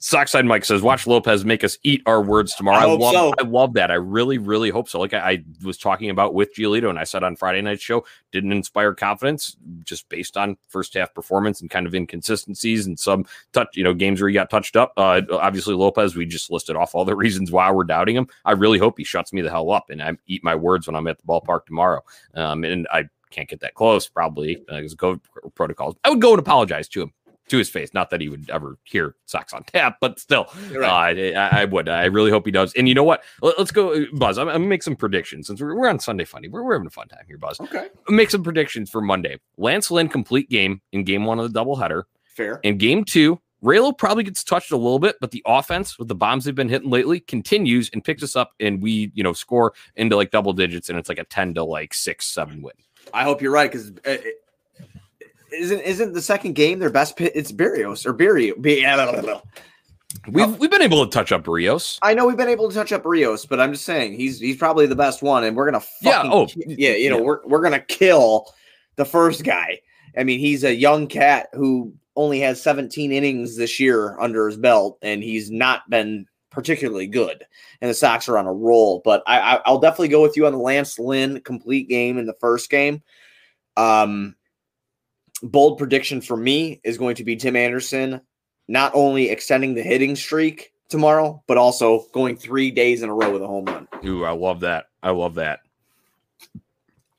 Sockside Mike says, "Watch Lopez make us eat our words tomorrow." I I, love. so. I love that. I really, really hope so. Like I, I was talking about with Giolito, and I said on Friday night show, didn't inspire confidence just based on first half performance and kind of inconsistencies and some touch, you know, games where he got touched up. Uh, obviously Lopez, we just listed off all the (laughs) reasons why we're doubting him. I really hope he shuts me the hell up and I eat my words when I'm at the ballpark tomorrow. Um, and I can't get that close probably because of COVID protocols. I would go and apologize to him to his face. Not that he would ever hear Sox on Tap, but still, right. uh, I, I would. I really hope he does. And you know what? Let, us go, Buzz. I'm, I'm gonna make some predictions since we're, we're on Sunday Funny. We're, we're having a fun time here, Buzz. Okay. Make some predictions for Monday. Lance Lynn complete game in game one of the doubleheader. Fair. In game two, Raylo probably gets touched a little bit, but the offense with the bombs they've been hitting lately continues and picks us up, and we, you know, score into like double digits, and it's like a ten to like six, seven win. I hope you're right because uh, isn't isn't the second game their best pit? It's Berrios or Barrio. We've Oh. we've been able to touch up Rios. I know we've been able to touch up Rios, but I'm just saying he's he's probably the best one, and we're gonna Yeah, fucking oh, ki- yeah, you know yeah. we're we're gonna kill the first guy. I mean, he's a young cat who only has 17 innings this year under his belt, and he's not been particularly good. And the Sox are on a roll, but I, I I'll definitely go with you on the Lance Lynn complete game in the first game. Um, bold prediction for me is going to be Tim Anderson not only extending the hitting streak tomorrow, but also going three days in a row with a home run. Ooh, I love that. I love that.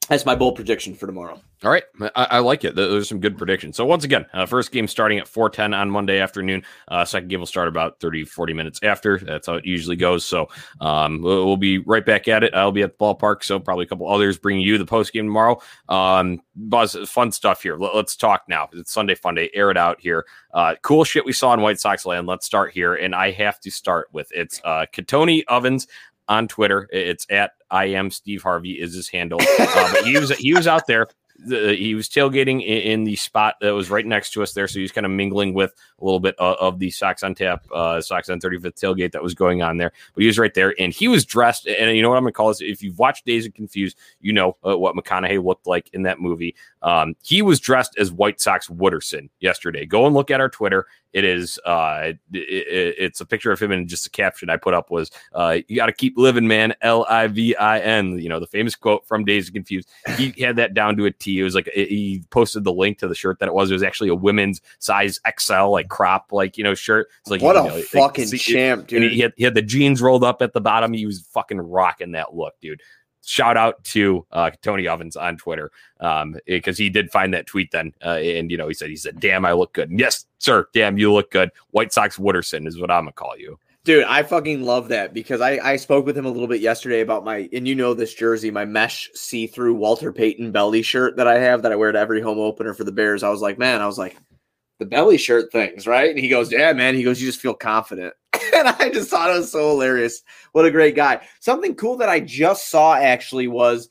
That's my bold prediction for tomorrow. All right, I, I like it. Th- Those are some good predictions. So once again, uh, first game starting at 4:10 on Monday afternoon. Uh, second game will start about 30, 40 minutes after. That's how it usually goes. So um, we'll, we'll be right back at it. I'll be at the ballpark, so probably a couple others bringing you the post game tomorrow. Um, Buzz, fun stuff here. Let, us talk now. It's Sunday Fun Day. Air it out here. Uh, cool shit we saw in White Sox land. Let's start here, and I have to start with it's uh, Katoni Ovens on Twitter. It's at I am Steve Harvey is his handle. Uh, but he was he was out there. The, he was tailgating in, in the spot that was right next to us there, so he was kind of mingling with a little bit of, of the Sox on Tap, uh, Sox on 35th tailgate that was going on there. But he was right there, and he was dressed. And you know what I'm going to call this? If you've watched Dazed and Confused, you know uh, what McConaughey looked like in that movie. Um, he was dressed as White Sox Wooderson yesterday. Go and look at our Twitter. It is uh, it, it, it's a picture of him, and just a caption I put up was, uh, "You got to keep living, man." L I V I N. You know the famous quote from Dazed and Confused. He had that down to a T It was like it, he posted the link to the shirt that it was. It was actually a women's size XL like crop like you know shirt. It's like what you a know, like, fucking see- champ, and dude. he had, he had the jeans rolled up at the bottom. He was fucking rocking that look, dude. Shout out to uh, Tony Ovens on Twitter um, because he did find that tweet then, uh, and you know he said he said, "Damn, I look good." And yes, sir. Damn, you look good. White Sox Wooderson is what I'm gonna call you. Dude, I fucking love that because I, I spoke with him a little bit yesterday about my, and you know this jersey, my mesh see through Walter Payton belly shirt that I have that I wear to every home opener for the Bears. I was like, man, I was like, the belly shirt things, right? And he goes, yeah, man. He goes, you just feel confident. (laughs) and I just thought it was so hilarious. What a great guy. Something cool that I just saw actually was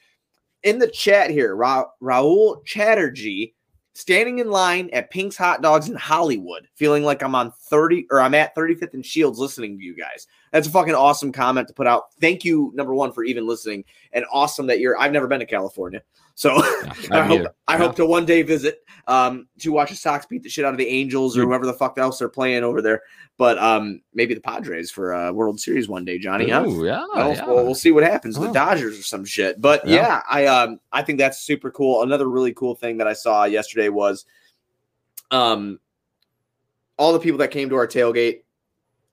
in the chat here, Ra- Raul Chatterjee standing in line at Pink's Hot Dogs in Hollywood, feeling like I'm on 30 or I'm at 35th and Shields listening to you guys. That's a fucking awesome comment to put out. Thank you, number one, for even listening, and awesome that you're. I've never been to California, so (laughs) I I'm hope here. I Yeah. hope to one day visit um, to watch the Sox beat the shit out of the Angels or whoever the fuck else they're playing over there. But um, maybe the Padres for a World Series one day, Johnny. Huh? Ooh, yeah, Well, yeah. we'll, we'll see what happens. The Oh. Dodgers or some shit. But Yeah. yeah. I um I think that's super cool. Another really cool thing that I saw yesterday was um all the people that came to our tailgate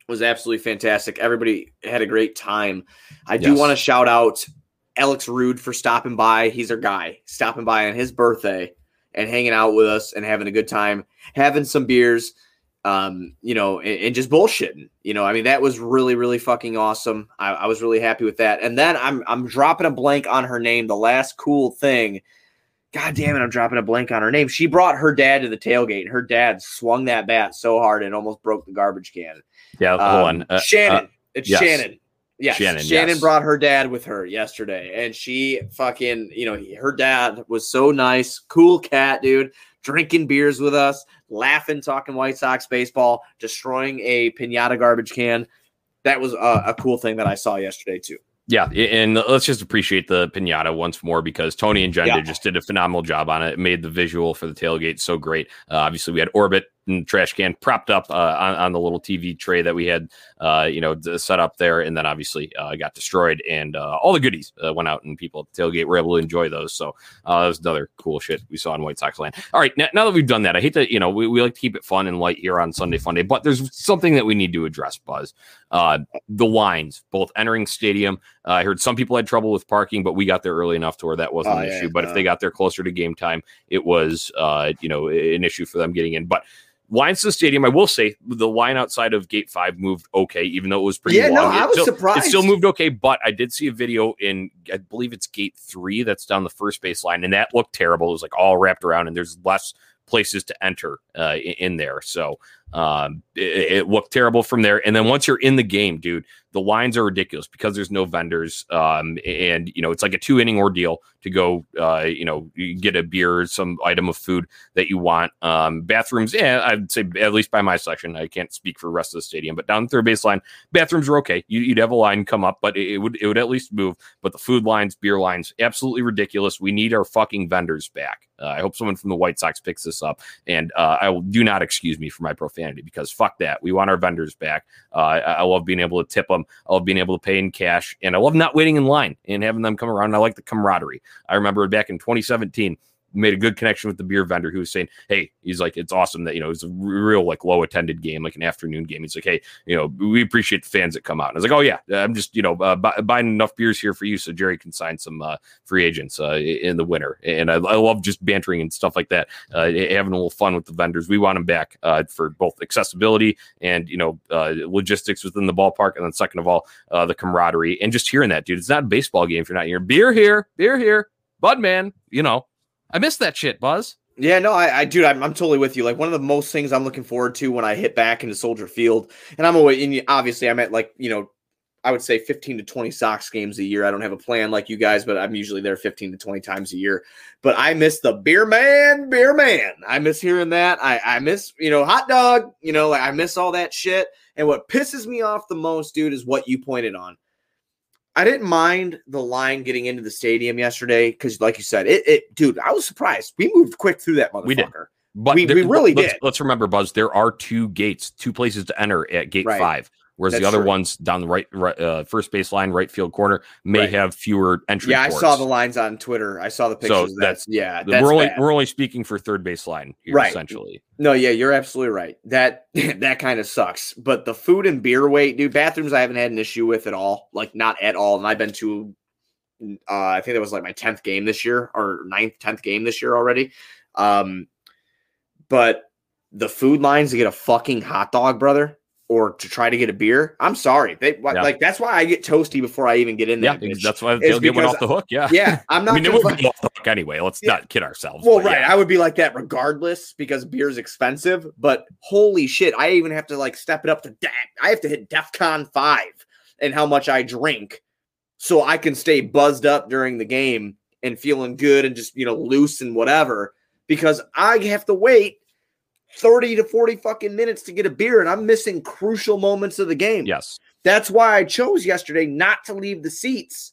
was absolutely fantastic. Everybody had a great time. I do Yes. want to shout out Alex Rude for stopping by. He's our guy, stopping by on his birthday and hanging out with us and having a good time, having some beers, um, you know, and, and just bullshitting. You know, I mean, that was really, really fucking awesome. I, I was really happy with that. And then I'm I'm dropping a blank on her name. The last cool thing. God damn it, I'm dropping a blank on her name. She brought her dad to the tailgate, and her dad swung that bat so hard it almost broke the garbage can. Yeah. Hold Um, on. Uh, Shannon. it's yes. Shannon. Yes. Shannon, Shannon, yes. brought her dad with her yesterday, and she fucking, you know, he- her dad was so nice, cool cat, dude, drinking beers with us, laughing, talking White Sox baseball, destroying a pinata garbage can. That was a, a cool thing that I saw yesterday too. Yeah, and let's just appreciate the pinata once more because Tony and Jen Yeah. just did a phenomenal job on it. It made the visual for the tailgate so great. Uh, obviously, we had Orbit and trash can propped up uh, on, on the little TV tray that we had, uh, you know, set up there, and then obviously uh, got destroyed, and uh, all the goodies uh, went out, and people at the tailgate were able to enjoy those. So uh, that was another cool shit we saw in White Sox land. All right, now, now that we've done that, I hate to, you know, we, we like to keep it fun and light here on Sunday Funday, but there's something that we need to address, Buzz. Uh, the lines, both entering stadium. Uh, I heard some people had trouble with parking, but we got there early enough to where that wasn't Oh, an yeah, issue. But if they got there closer to game time, it was, uh, you know, an issue for them getting in. But lines to the stadium, I will say the line outside of gate five moved okay, even though it was pretty Yeah, no, long. I was still- surprised. It still moved okay, but I did see a video in, I believe it's gate three that's down the first base line, and that looked terrible. It was like all wrapped around, and there's less places to enter uh, in, in there. So um, it, it looked terrible from there. And then once you're in the game, dude, the lines are ridiculous because there's no vendors. Um, and you know, it's like a two inning ordeal to go, uh, you know, get a beer, some item of food that you want. Um, bathrooms, yeah, I'd say at least by my section, I can't speak for the rest of the stadium, but down the third baseline, bathrooms are okay. You, you'd have a line come up, but it, it would, it would at least move. But the food lines, beer lines, absolutely ridiculous. We need our fucking vendors back. Uh, I hope someone from the White Sox picks this up, and uh, I will do not excuse me for my profanity because fuck that. We want our vendors back. Uh, I, I love being able to tip them. I love being able to pay in cash, and I love not waiting in line and having them come around. I like the camaraderie. I remember back in 2017 made a good connection with the beer vendor who was saying, Hey, he's like, it's awesome that, you know, it's a real like low attended game, like an afternoon game. He's like, Hey, you know, we appreciate the fans that come out. And I was like, Oh yeah, I'm just, you know, uh, bu- buying enough beers here for you. So Jerry can sign some uh, free agents uh, in the winter. And I, I love just bantering and stuff like that. Uh, having a little fun with the vendors. We want them back uh, for both accessibility and, you know, uh, logistics within the ballpark. And then second of all, the camaraderie and just hearing that dude, it's not a baseball game. If you're not here, beer here, beer here, Bud man, you know, I miss that shit, Buzz. Yeah, no, I, I dude, I'm, I'm totally with you. Like one of the most things I'm looking forward to when I hit back into Soldier Field, and I'm away. And obviously, I'm at like you know, I would say 15 to 20 Sox games a year. I don't have a plan like you guys, but I'm usually there 15 to 20 times a year. But I miss the beer man, beer man. I miss hearing that. I, I miss you know hot dog. You know, like I miss all that shit. And what pisses me off the most, dude, is what you pointed on. I didn't mind the line getting into the stadium yesterday because, like you said, it, it, dude, I was surprised. We moved quick through that motherfucker. We did. But We- we really let's, did. Let's remember, Buzz. There are two gates, two places to enter at Gate Right. Five. Whereas That's the other true. ones down the right, right uh, first baseline, right field corner may Right. have fewer entry. Yeah, I saw the lines on Twitter. I saw the pictures. So of that's- yeah, that's we're only bad. we're only speaking for third baseline, here, Right. Essentially, No, yeah, you're absolutely right. That (laughs) that kind of sucks. But the food and beer wait, dude, bathrooms I haven't had an issue with at all. Like not at all. And I've been to uh I think that was like my 10th game this year or ninth, 10th game this year already. Um but the food lines to get a fucking hot dog, brother, or to try to get a beer, I'm sorry. They Yeah. like that's why I get toasty before I even get in there. yeah, that's why they'll get one off the hook. Yeah, yeah, I'm (laughs) I not mean, it would be off the hook anyway. Let's Yeah. not kid ourselves. Well, right. yeah. I would be like that regardless because beer's expensive. But holy shit, I even have to like step it up to that. I have to hit DEFCON five and how much I drink so I can stay buzzed up during the game and feeling good and just you know loose and whatever because I have to wait 30 to 40 fucking minutes to get a beer and I'm missing crucial moments of the game. Yes. That's why I chose yesterday not to leave the seats.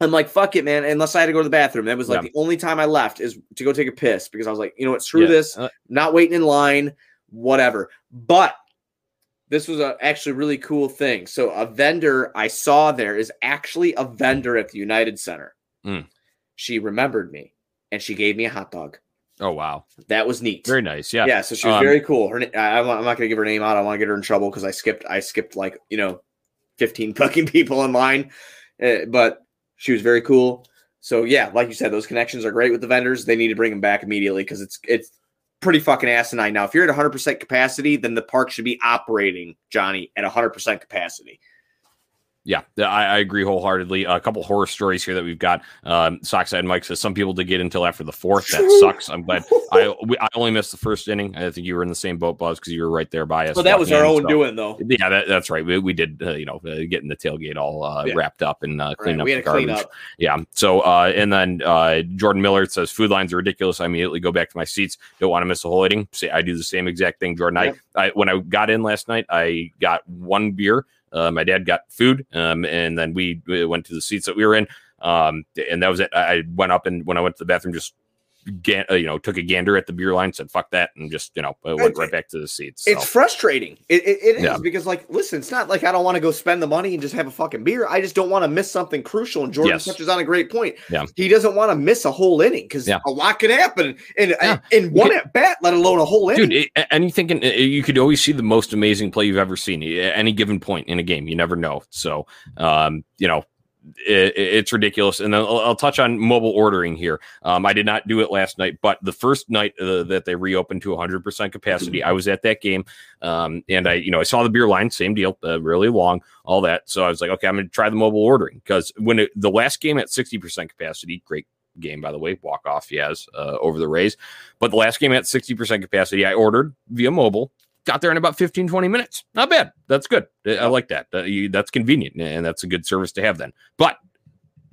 I'm like, fuck it, man. Unless I had to go to the bathroom. That was like Yeah. the only time I left is to go take a piss because I was like, you know what, screw Yeah. this. Uh, Not waiting in line, whatever. But this was a actually really cool thing. So a vendor I saw there is actually a vendor at the United Center. Mm. She remembered me and she gave me a hot dog. Oh wow, That was neat. very nice. Yeah. Yeah, so she was Um, very cool. Her, I, I'm not going to give her name out. I want to get her in trouble because I skipped. I skipped like you know, 15 (laughs) fucking people in line, Uh, but she was very cool. So yeah, like you said, those connections are great with the vendors. They need to bring them back immediately because it's it's pretty fucking asinine now. If you're at 100 percent capacity, then the park should be operating Johnny at 100 percent capacity. Yeah, I, I agree wholeheartedly. A couple horror stories here that we've got. Um, Sockside Mike says some people did get until after the fourth. That sucks. I'm glad. I we, I only missed the first inning. I think you were in the same boat, Buzz, because you were right there by us. So that was our own so- doing though. Yeah, that, that's right. We, we did, uh, you know, uh, getting the tailgate all uh, Yeah. wrapped up and uh, clean Right, up the had to clean garbage. up. Yeah. So, uh, and then uh, Jordan Miller says food lines are ridiculous. I immediately go back to my seats. Don't want to miss a whole inning. Say I do the same exact thing, Jordan. Yep. I, I when I got in last night, I got one beer. Uh, my dad got food, um, and then we, we went to the seats that we were in, um, and that was it. I went up and when I went to the bathroom, just you know, took a gander at the beer line, said "fuck that," and just you know uh, went right back to the seats. So. It's frustrating. It, it, it is Yeah. because, like, listen, it's not like I don't want to go spend the money and just have a fucking beer. I just don't want to miss something crucial. And Jordan Yes. touches on a great point. Yeah. He doesn't want to miss a whole inning because Yeah. a lot can happen in, Yeah. in one can- at bat, let alone a whole inning. Dude, it, and you thinking uh, you could always see the most amazing play you've ever seen at any given point in a game. You never know. So, um, you know, it, it's ridiculous. And I'll, I'll touch on mobile ordering here. Um, I did not do it last night, but the first night uh, that they reopened to 100% capacity, I was at that game, um, and I, you know, I saw the beer line, same deal, uh, really long, all that. So I was like, okay, I'm going to try the mobile ordering because when it, the last game at 60% capacity, great game by the way, walk off has uh, over the Rays. But the last game at 60% capacity, I ordered via mobile. Got there in about 15, 20 minutes. Not bad. That's good. I like that. That's convenient, and that's a good service to have then. But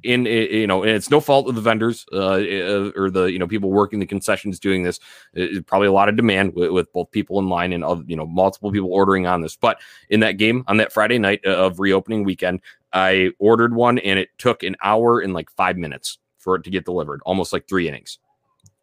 in you know, and it's no fault of the vendors uh, uh, or the you know people working the concessions doing this. It's probably a lot of demand with, with both people in line and other, you know multiple people ordering on this. But in that game on that Friday night uh, of reopening weekend, I ordered one, and it took an hour and like five minutes for it to get delivered, almost like three innings.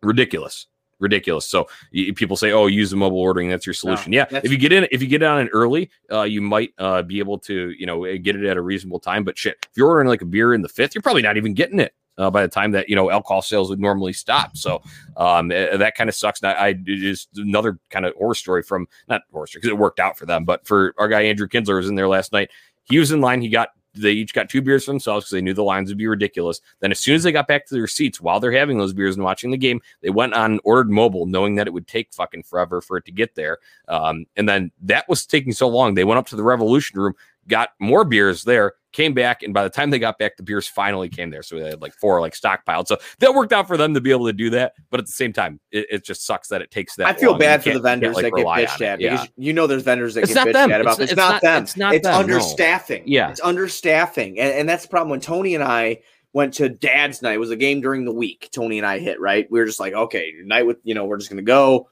Ridiculous ridiculous. So y- people say, "Oh, use the mobile ordering. That's your solution." yeah, if you get in, if you get on it early, uh, you might uh, be able to, you know, get it at a reasonable time. But shit, if you're ordering like a beer in the fifth, you're probably not even getting it. Uh, by the time that you know alcohol sales would normally stop, so um, eh, that kind of sucks. Now, I just another kind of horror story from not horror story because it worked out for them, but for our guy Andrew Kinsler was in there last night. He was in line. He got they each got two beers for themselves because they knew the lines would be ridiculous. Then as soon as they got back to their seats while they're having those beers and watching the game, they went on and ordered mobile, knowing that it would take fucking forever for it to get there. Um, and then that was taking so long. They went up to the Revolution room, got more beers there, came back, and by the time they got back, the beers finally came there. So they had like four like stockpiled. So that worked out for them to be able to do that. But at the same time, it, it just sucks that it takes that. I feel long. Bad for the vendors like, that get rely bitched at it. because you know there's vendors that It's get not bitched them. at about It's- this. it's not, not- them. it's not It's them, no. understaffing. Yeah. It's understaffing. And, and that's the problem when Tony and I went to dad's night. It was a game during the week. Tony and I hit, right? We were just like, okay, night with, you know, we're just gonna go.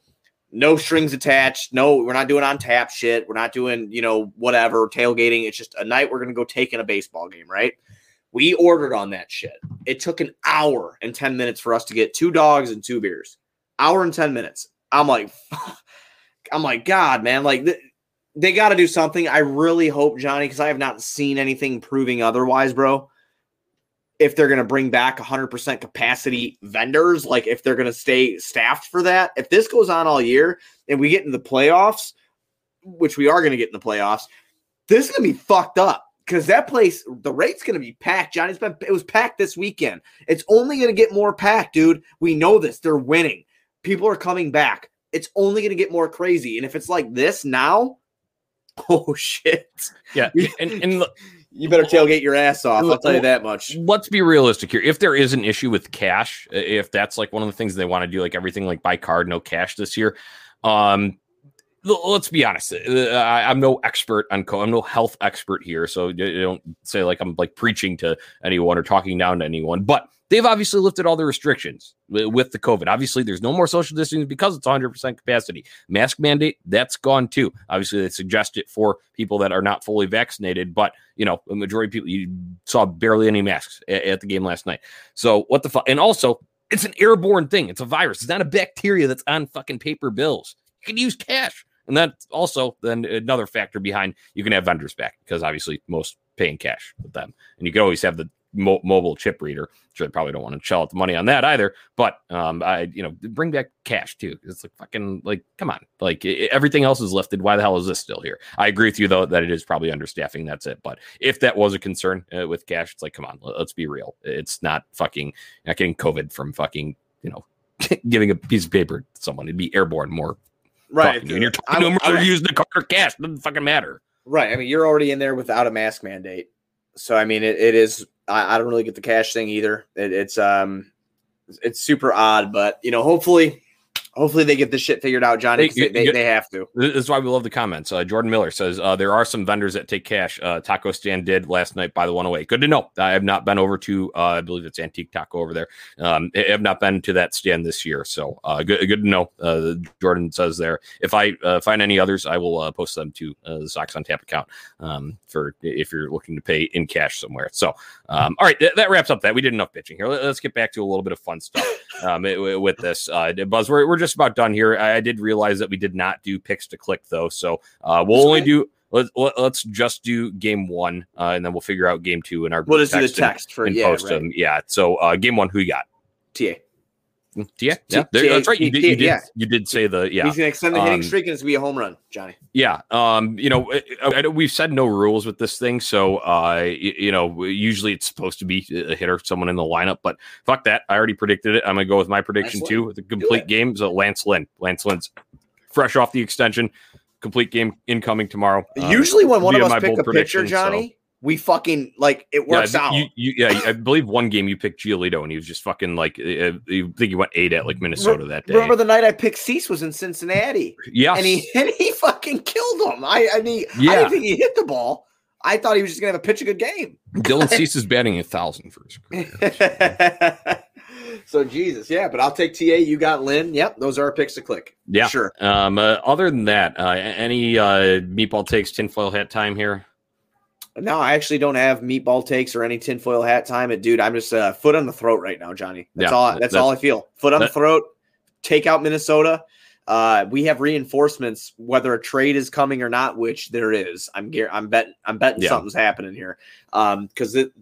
No strings attached. No, we're not doing on tap shit. We're not doing, you know, whatever, tailgating. It's just a night we're gonna go take in a baseball game, right? We ordered on that shit. It took an hour and 10 minutes for us to get two dogs and two beers. Hour and 10 minutes. I'm like, (laughs) I'm like, God, man, like th- they got to do something. I really hope Johnny, because I have not seen anything proving otherwise, bro. If they're going to bring back 100% capacity vendors, like if they're going to stay staffed for that, if this goes on all year and we get into the playoffs, which we are going to get in the playoffs, this is going to be fucked up because that place, the rate's going to be packed. Johnny's been, it was packed this weekend. It's only going to get more packed, dude. We know this. They're winning. People are coming back. It's only going to get more crazy. And if it's like this now, oh (laughs) shit. Yeah. (laughs) And, and you better tailgate your ass off. I'll tell you that much. Let's be realistic here. If there is an issue with cash, if that's like one of the things they want to do, like everything like by card, no cash this year, um, let's be honest. Uh, I, am no expert on co. I'm no health expert here, so you don't say like I'm like preaching to anyone or talking down to anyone. But they've obviously lifted all the restrictions with the COVID. Obviously, there's no more social distancing because it's 100 percent capacity. Mask mandate that's gone too. Obviously, they suggest it for people that are not fully vaccinated, but you know, a majority of people you saw barely any masks at, at the game last night. So what the fuck? And also, it's an airborne thing. It's a virus. It's not a bacteria that's on fucking paper bills. You can use cash. And that's also then another factor behind you can have vendors back because obviously most pay in cash with them. And you can always have the mo- mobile chip reader. Sure, they probably don't want to shell out the money on that either. But um, I, you know, bring back cash too. It's like fucking like, come on, like it, everything else is lifted. Why the hell is this still here? I agree with you though that it is probably understaffing. That's it. But if that was a concern uh, with cash, it's like, come on, let's be real. It's not fucking not getting COVID from fucking you know (laughs) giving a piece of paper to someone. It'd be airborne more Right. And you're talking to them they're using the card or cash. Doesn't fucking matter. Right. I mean, you're already in there without a mask mandate. So I mean it, it is I, I don't really get the cash thing either. It, it's um it's super odd, but you know, hopefully Hopefully they get this shit figured out, Johnny. They, they, they, have to. This is why we love the comments. Uh, Jordan Miller says uh, there are some vendors that take cash. Uh, Taco Stand did last night by the 108. Good to know. I have not been over to, uh, I believe it's Antique Taco over there. Um, I have not been to that stand this year, so uh, good, good to know. Uh, Jordan says there. If I find any others, I will post them to the Sox on Tap account um, for if you're looking to pay in cash somewhere. So, um, all right, th- that wraps up that. We did enough pitching here. Let, us get back to a little bit of fun stuff um, (laughs) with this. Buzz, we're, we're just about done here. I, I, did realize that we did not do picks to click though, so uh, we'll That's only great. do. Let's let's just do game one, uh, and then we'll figure out game two in our. We'll just do the text and, for and yeah, post right. them. Yeah. So uh, game one, who you got? TA. Yeah, yeah, there, that's right. You did, you did, yeah. you did say the yeah. He's gonna extend the hitting um, streak and it's gonna be a home run, Johnny. Yeah, um, you know, I, I, we've said no rules with this thing, so uh, you, you, know, usually it's supposed to be a hitter, someone in the lineup, but fuck that. I already predicted it. I'm gonna go with my prediction Lance too. The complete game. is So Lance Lynn, Lance Lynn's fresh off the extension, complete game incoming tomorrow. Usually, uh, when one of us pick a pitcher, Johnny. So we fucking like it works yeah, out. You, you, yeah, I believe one game you picked Giolito and he was just fucking like You think he went eight at like Minnesota Re- that day. Remember the night I picked Cease was in Cincinnati. Yeah, and he (laughs) and he fucking killed him. I I mean yeah. I didn't think he hit the ball. I thought he was just gonna have a pitch a good game. Dylan (laughs) Cease is batting a thousand for his career. so (laughs) Jesus, yeah, but I'll take TA. You got Lynn. Yep, those are our picks to click. Yeah, sure. Um, uh, other than that, uh, any uh, meatball takes tinfoil hat time here? No, I actually don't have meatball takes or any tinfoil hat time. It, dude, I'm just uh, foot on the throat right now, Johnny. That's yeah, all. That's, that's, all I feel. Foot on that, the throat. Take out Minnesota. Uh, we have reinforcements, whether a trade is coming or not, which there is. I'm I'm betting I'm betting yeah. something's happening here. Um, because it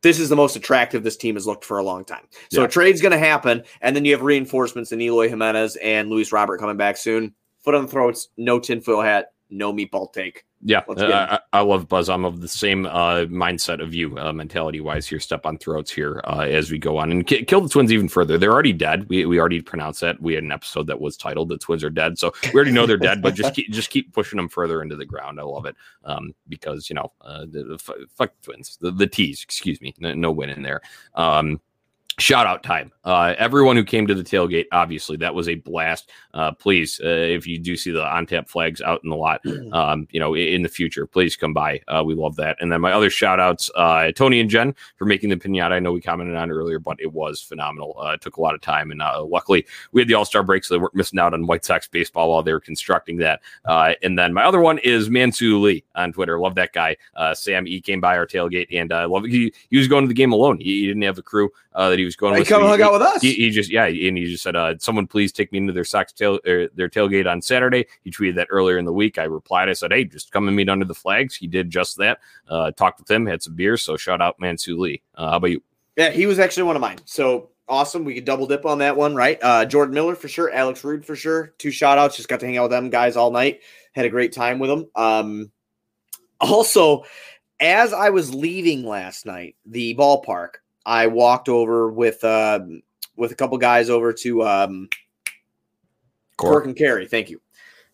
this is the most attractive this team has looked for a long time. So yeah. a trade's going to happen, and then you have reinforcements in Eloy Jimenez and Luis Robert coming back soon. Foot on the throats, no tinfoil hat, no meatball take. Yeah, uh, I, I, love Buzz. I'm of the same uh, mindset of you, uh, mentality wise. Here, step on throats here uh, as we go on and ki- kill the Twins even further. They're already dead. We, we already pronounced that. We had an episode that was titled "The Twins Are Dead," so we already know they're dead. But just keep just keep pushing them further into the ground. I love it um, because you know uh, the, the, fuck Twins, the, the T's. Excuse me, no, no win in there. Um, shout out time. Uh, everyone who came to the tailgate obviously that was a blast. Uh, please uh, if you do see the on tap flags out in the lot (clears throat) um, you know in the future please come by. Uh, we love that. And then my other shout outs uh, tony and jen for making the pinata. I know we commented on earlier but it was phenomenal. Uh, it took a lot of time and luckily we had the all-star break so they weren't missing out on white sox baseball while they were constructing that. And then my other one is mansu lee on twitter. Love that guy. Sam e came by our tailgate and i love he, he was going to the game alone. He, he didn't have a crew that he was going. He come me. hung out with us. He, he just yeah, and he just said, uh, "Someone please take me into their Sox tail er, their tailgate on Saturday." He tweeted that earlier in the week. I replied, I said, "Hey, just come and meet under the flags." He did just that. Uh, talked with him, had some beers. So shout out Mansu Lee. Uh, how about you? Yeah, he was actually one of mine. So awesome. We could double dip on that one, right? Uh, Jordan Miller for sure, Alex Rude for sure. Two shout outs. Just got to hang out with them guys all night. Had a great time with them. Um, also, as I was leaving last night, the ballpark, I walked over with uh, with a couple guys over to um, Cork and Kerry. Thank you.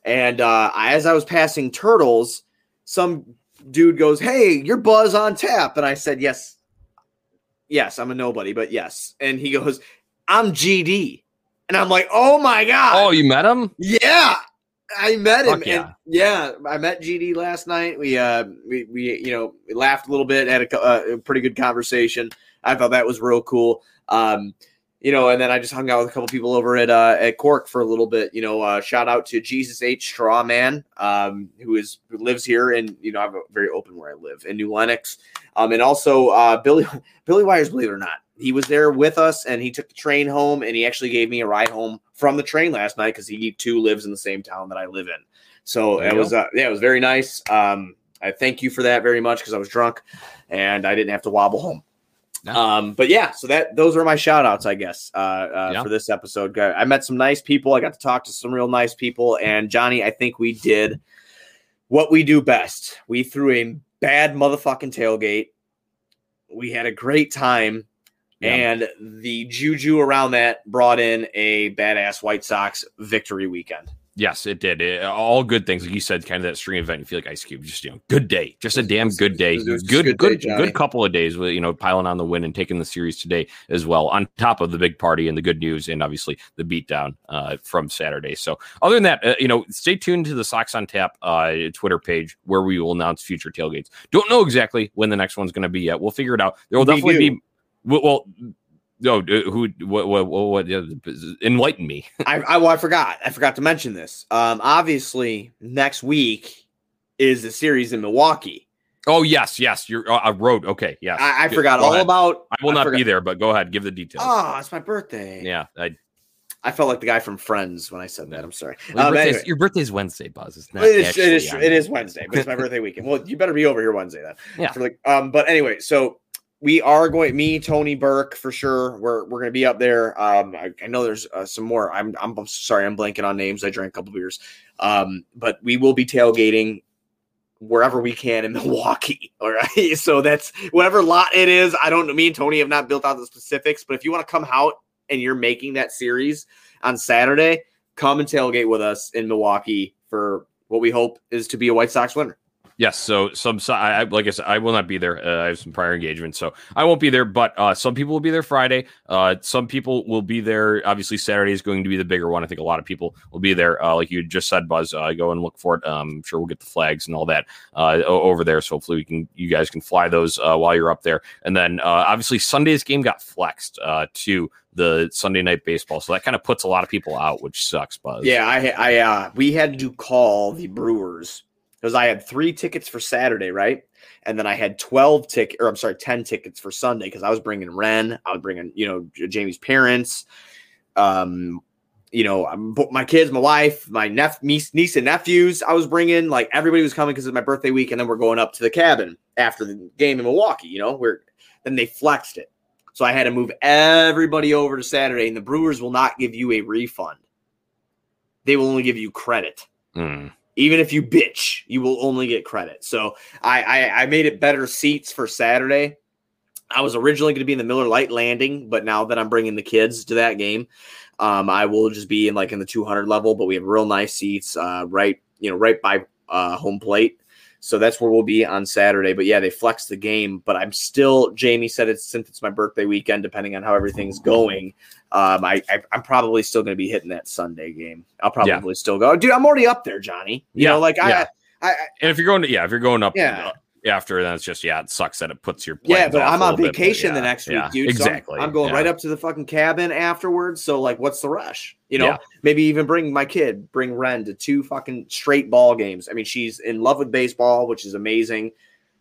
And uh, as I was passing Turtles, some dude goes, "Hey, you're Buzz on tap," and I said, "Yes, yes, I'm a nobody, but yes." And he goes, "I'm GD," and I'm like, "Oh my god!" Oh, you met him? Yeah, I met him. Fuck yeah. And yeah, I met GD last night. We uh we, we you know we laughed a little bit, had a, uh, a pretty good conversation. I thought that was real cool. Um, you know, and then I just hung out with a couple people over at uh at Cork for a little bit. You know, uh, shout out to Jesus H Strawman, um, who is who lives here, and you know I'm very open where I live in New Lenox, um, and also uh Billy (laughs) Billy Wires, believe it or not, he was there with us, and he took the train home, and he actually gave me a ride home from the train last night because he too lives in the same town that I live in. So it was uh, yeah, it was very nice. Um, I thank you for that very much because I was drunk and I didn't have to wobble home. Um, but yeah, so that those are my shout outs, I guess, uh, uh, Yeah. for this episode. I met some nice people. I got to talk to some real nice people. And Johnny, I think we did what we do best. We threw a bad motherfucking tailgate. We had a great time. Yeah. And the juju around that brought in a badass White Sox victory weekend. Yes, it did. It- all good things, like you said, kind of that string event. You feel like Ice Cube, just you know, good day, just a damn good day. it was- it was good, good, good good, couple of days with you know piling on the win and taking the series today as well. On top of the big party and the good news, and obviously the beatdown uh, from Saturday. So, other than that, uh, you know, stay tuned to the Sox on Tap uh, Twitter page where we will announce future tailgates. Don't know exactly when the next one's going to be yet. We'll figure it out. There will We definitely do. be. Well no, uh, who? What? What? What? what enlighten me. (laughs) I, I, well, I forgot. I forgot to mention this. Um, obviously, next week is the series in Milwaukee. Oh yes, yes. You're uh, uh, road. Okay, yes. I, I forgot Go all ahead. about. I will not forgot- be there, but go ahead. Give the details. Oh, it's my birthday. yeah. I, I felt like the guy from Friends when I said that. I'm sorry. well, your, Um, birthday's, anyway. your birthday's Wednesday, Buzz. It's not. It is, it is, it is Wednesday. Wednesday, but it's my (laughs) birthday weekend. Well, you better be over here Wednesday then. Yeah. For like, um, but anyway, so we are going. Me, Tony Burke, for sure. We're we're gonna be up there. Um, I, I know there's uh, some more. I'm I'm sorry, I'm blanking on names. I drank a couple beers. Um, but we will be tailgating wherever we can in (laughs) Milwaukee. All right. So that's whatever lot it is. I don't. Me and Tony have not built out the specifics, but if you want to come out and you're making that series on Saturday, come and tailgate with us in Milwaukee for what we hope is to be a White Sox winner. Yes. So some, so I, like I said, I will not be there. Uh, I have some prior engagements, so I won't be there. But uh, some people will be there Friday. Uh, some people will be there. Obviously, Saturday is going to be the bigger one. I think a lot of people will be there. Uh, like you just said, Buzz. Uh, go and look for it. Um, I'm sure we'll get the flags and all that uh, over there. So hopefully, we can. You guys can fly those while you're up there. And then obviously, Sunday's game got flexed to the Sunday night baseball, so that kind of puts a lot of people out, which sucks, Buzz. Yeah, I, I, uh, we had to call the Brewers because I had three tickets for Saturday, right? And then I had 12 tickets, or I'm sorry, 10 tickets for Sunday because I was bringing Ren, I was bringing, you know, Jamie's parents, um, you know, um, my kids, my wife, my nep- niece, niece and nephews. I was bringing like everybody was coming because it's my birthday week, and then we're going up to the cabin after the game in Milwaukee. You know, where then they flexed it, so I had to move everybody over to Saturday, and the Brewers will not give you a refund; they will only give you credit. Mm. Even if you bitch, you will only get credit. So I I, I made it better seats for Saturday. I was originally going to be in the Miller Lite Landing, but now that I'm bringing the kids to that game, um, I will just be in like in the 200 level. But we have real nice seats, uh, right, you know, right by uh, home plate. So that's where we'll be on Saturday. But yeah, they flexed the game. But I'm still. Jamie said it's since it's my birthday weekend, depending on how everything's going. Um, I, I I'm probably still going to be hitting that Sunday game. I'll probably still go, dude. I'm already up there, Johnny. You Yeah, know, like yeah. I, I, I And if you're going to, yeah, if you're going up, Yeah. uh, after, then it's just yeah, it sucks that it puts your Yeah, but I'm on little bit, vacation the yeah, next yeah, week, dude. so I'm- Exactly. I'm, going yeah. right up to the fucking cabin afterwards. So like, what's the rush? You know, Yeah. maybe even bring my kid, bring Ren to two fucking straight ball games. I mean, she's in love with baseball, which is amazing.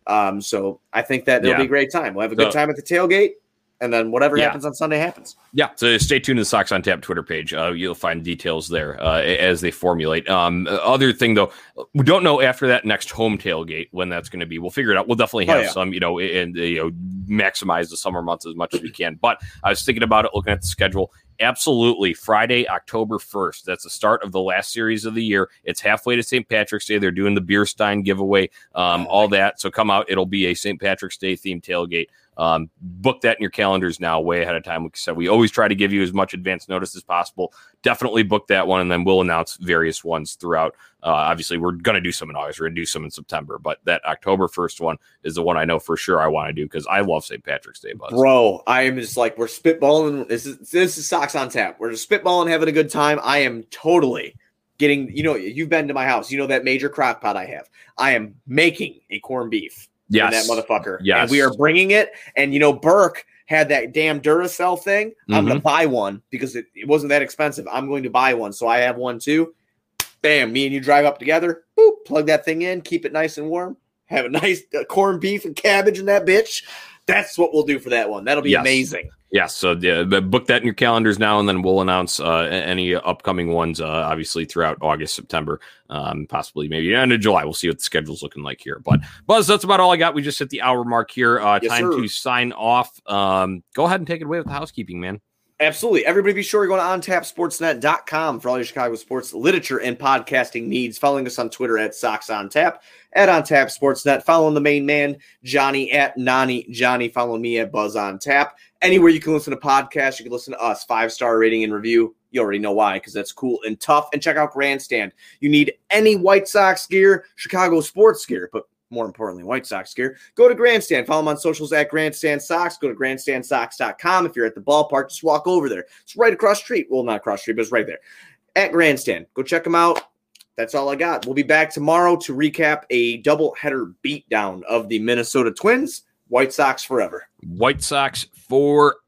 Um, so I think that it'll Yeah. be a great time. We'll have a good So- time at the tailgate. And then whatever Yeah. happens on Sunday happens. Yeah, so stay tuned to the Sox on Tap Twitter page. Uh, you'll find details there uh, as they formulate. Um, other thing though, we don't know after that next home tailgate when that's going to be. We'll figure it out. We'll definitely Oh, have yeah. some, you know, and uh, you know, maximize the summer months as much as we can. But I was thinking about it, looking at the schedule. Absolutely, Friday, October first. That's the start of the last series of the year. It's halfway to St. Patrick's Day. They're doing the beer stein giveaway, um, all that. So come out. It'll be a St. Patrick's Day themed tailgate. Um, book that in your calendars now, way ahead of time. Like I said, we always try to give you as much advance notice as possible. Definitely book that one, and then we'll announce various ones throughout. Uh, obviously, we're going to do some in August. We're going to do some in September, but that October first one is the one I know for sure I want to do because I love St. Patrick's Day, Buzz. Bro, I am just like we're spitballing. This is this is Sox on Tap. We're just spitballing, having a good time. I am totally getting. You know, you've been to my house. You know that major crock pot I have. I am making a corned beef. Yes, that motherfucker. Yes. and we are bringing it. And you know, Burke had that damn Duracell thing. I'm Mm-hmm. gonna buy one because it, it wasn't that expensive. I'm going to buy one, so I have one too. Bam, me and you drive up together. Boop, plug that thing in, keep it nice and warm. Have a nice uh, corned beef and cabbage in that bitch. That's what we'll do for that one. That'll be Yes. amazing. Yes, so yeah, book that in your calendars now, and then we'll announce uh, any upcoming ones, uh, obviously throughout August, September, um, possibly maybe end of July. We'll see what the schedule's looking like here. But Buzz, that's about all I got. We just hit the hour mark here. Uh, Yes, time sir. to sign off. Um, go ahead and take it away with the housekeeping, man. Absolutely. Everybody be sure to go to ontapsportsnet.com for all your Chicago sports literature and podcasting needs. Following us on Twitter at Sox on Tap, at On Tap Sportsnet. Following the main man, Johnny at Nani Johnny. Follow me at Buzz on Tap. Anywhere you can listen to podcasts, you can listen to us. Five star rating and review. You already know why, because that's cool and tough. And check out Grandstand. You need any White Sox gear, Chicago sports gear, but more importantly, White Sox gear. Go to Grandstand. Follow them on socials at Grandstand Sox. Go to grandstandsox.com. If you're at the ballpark, just walk over there. It's right across street. Well, not across street, but it's right there at Grandstand. Go check them out. That's all I got. We'll be back tomorrow to recap a doubleheader beatdown of the Minnesota Twins. White Sox forever. White Sox forever.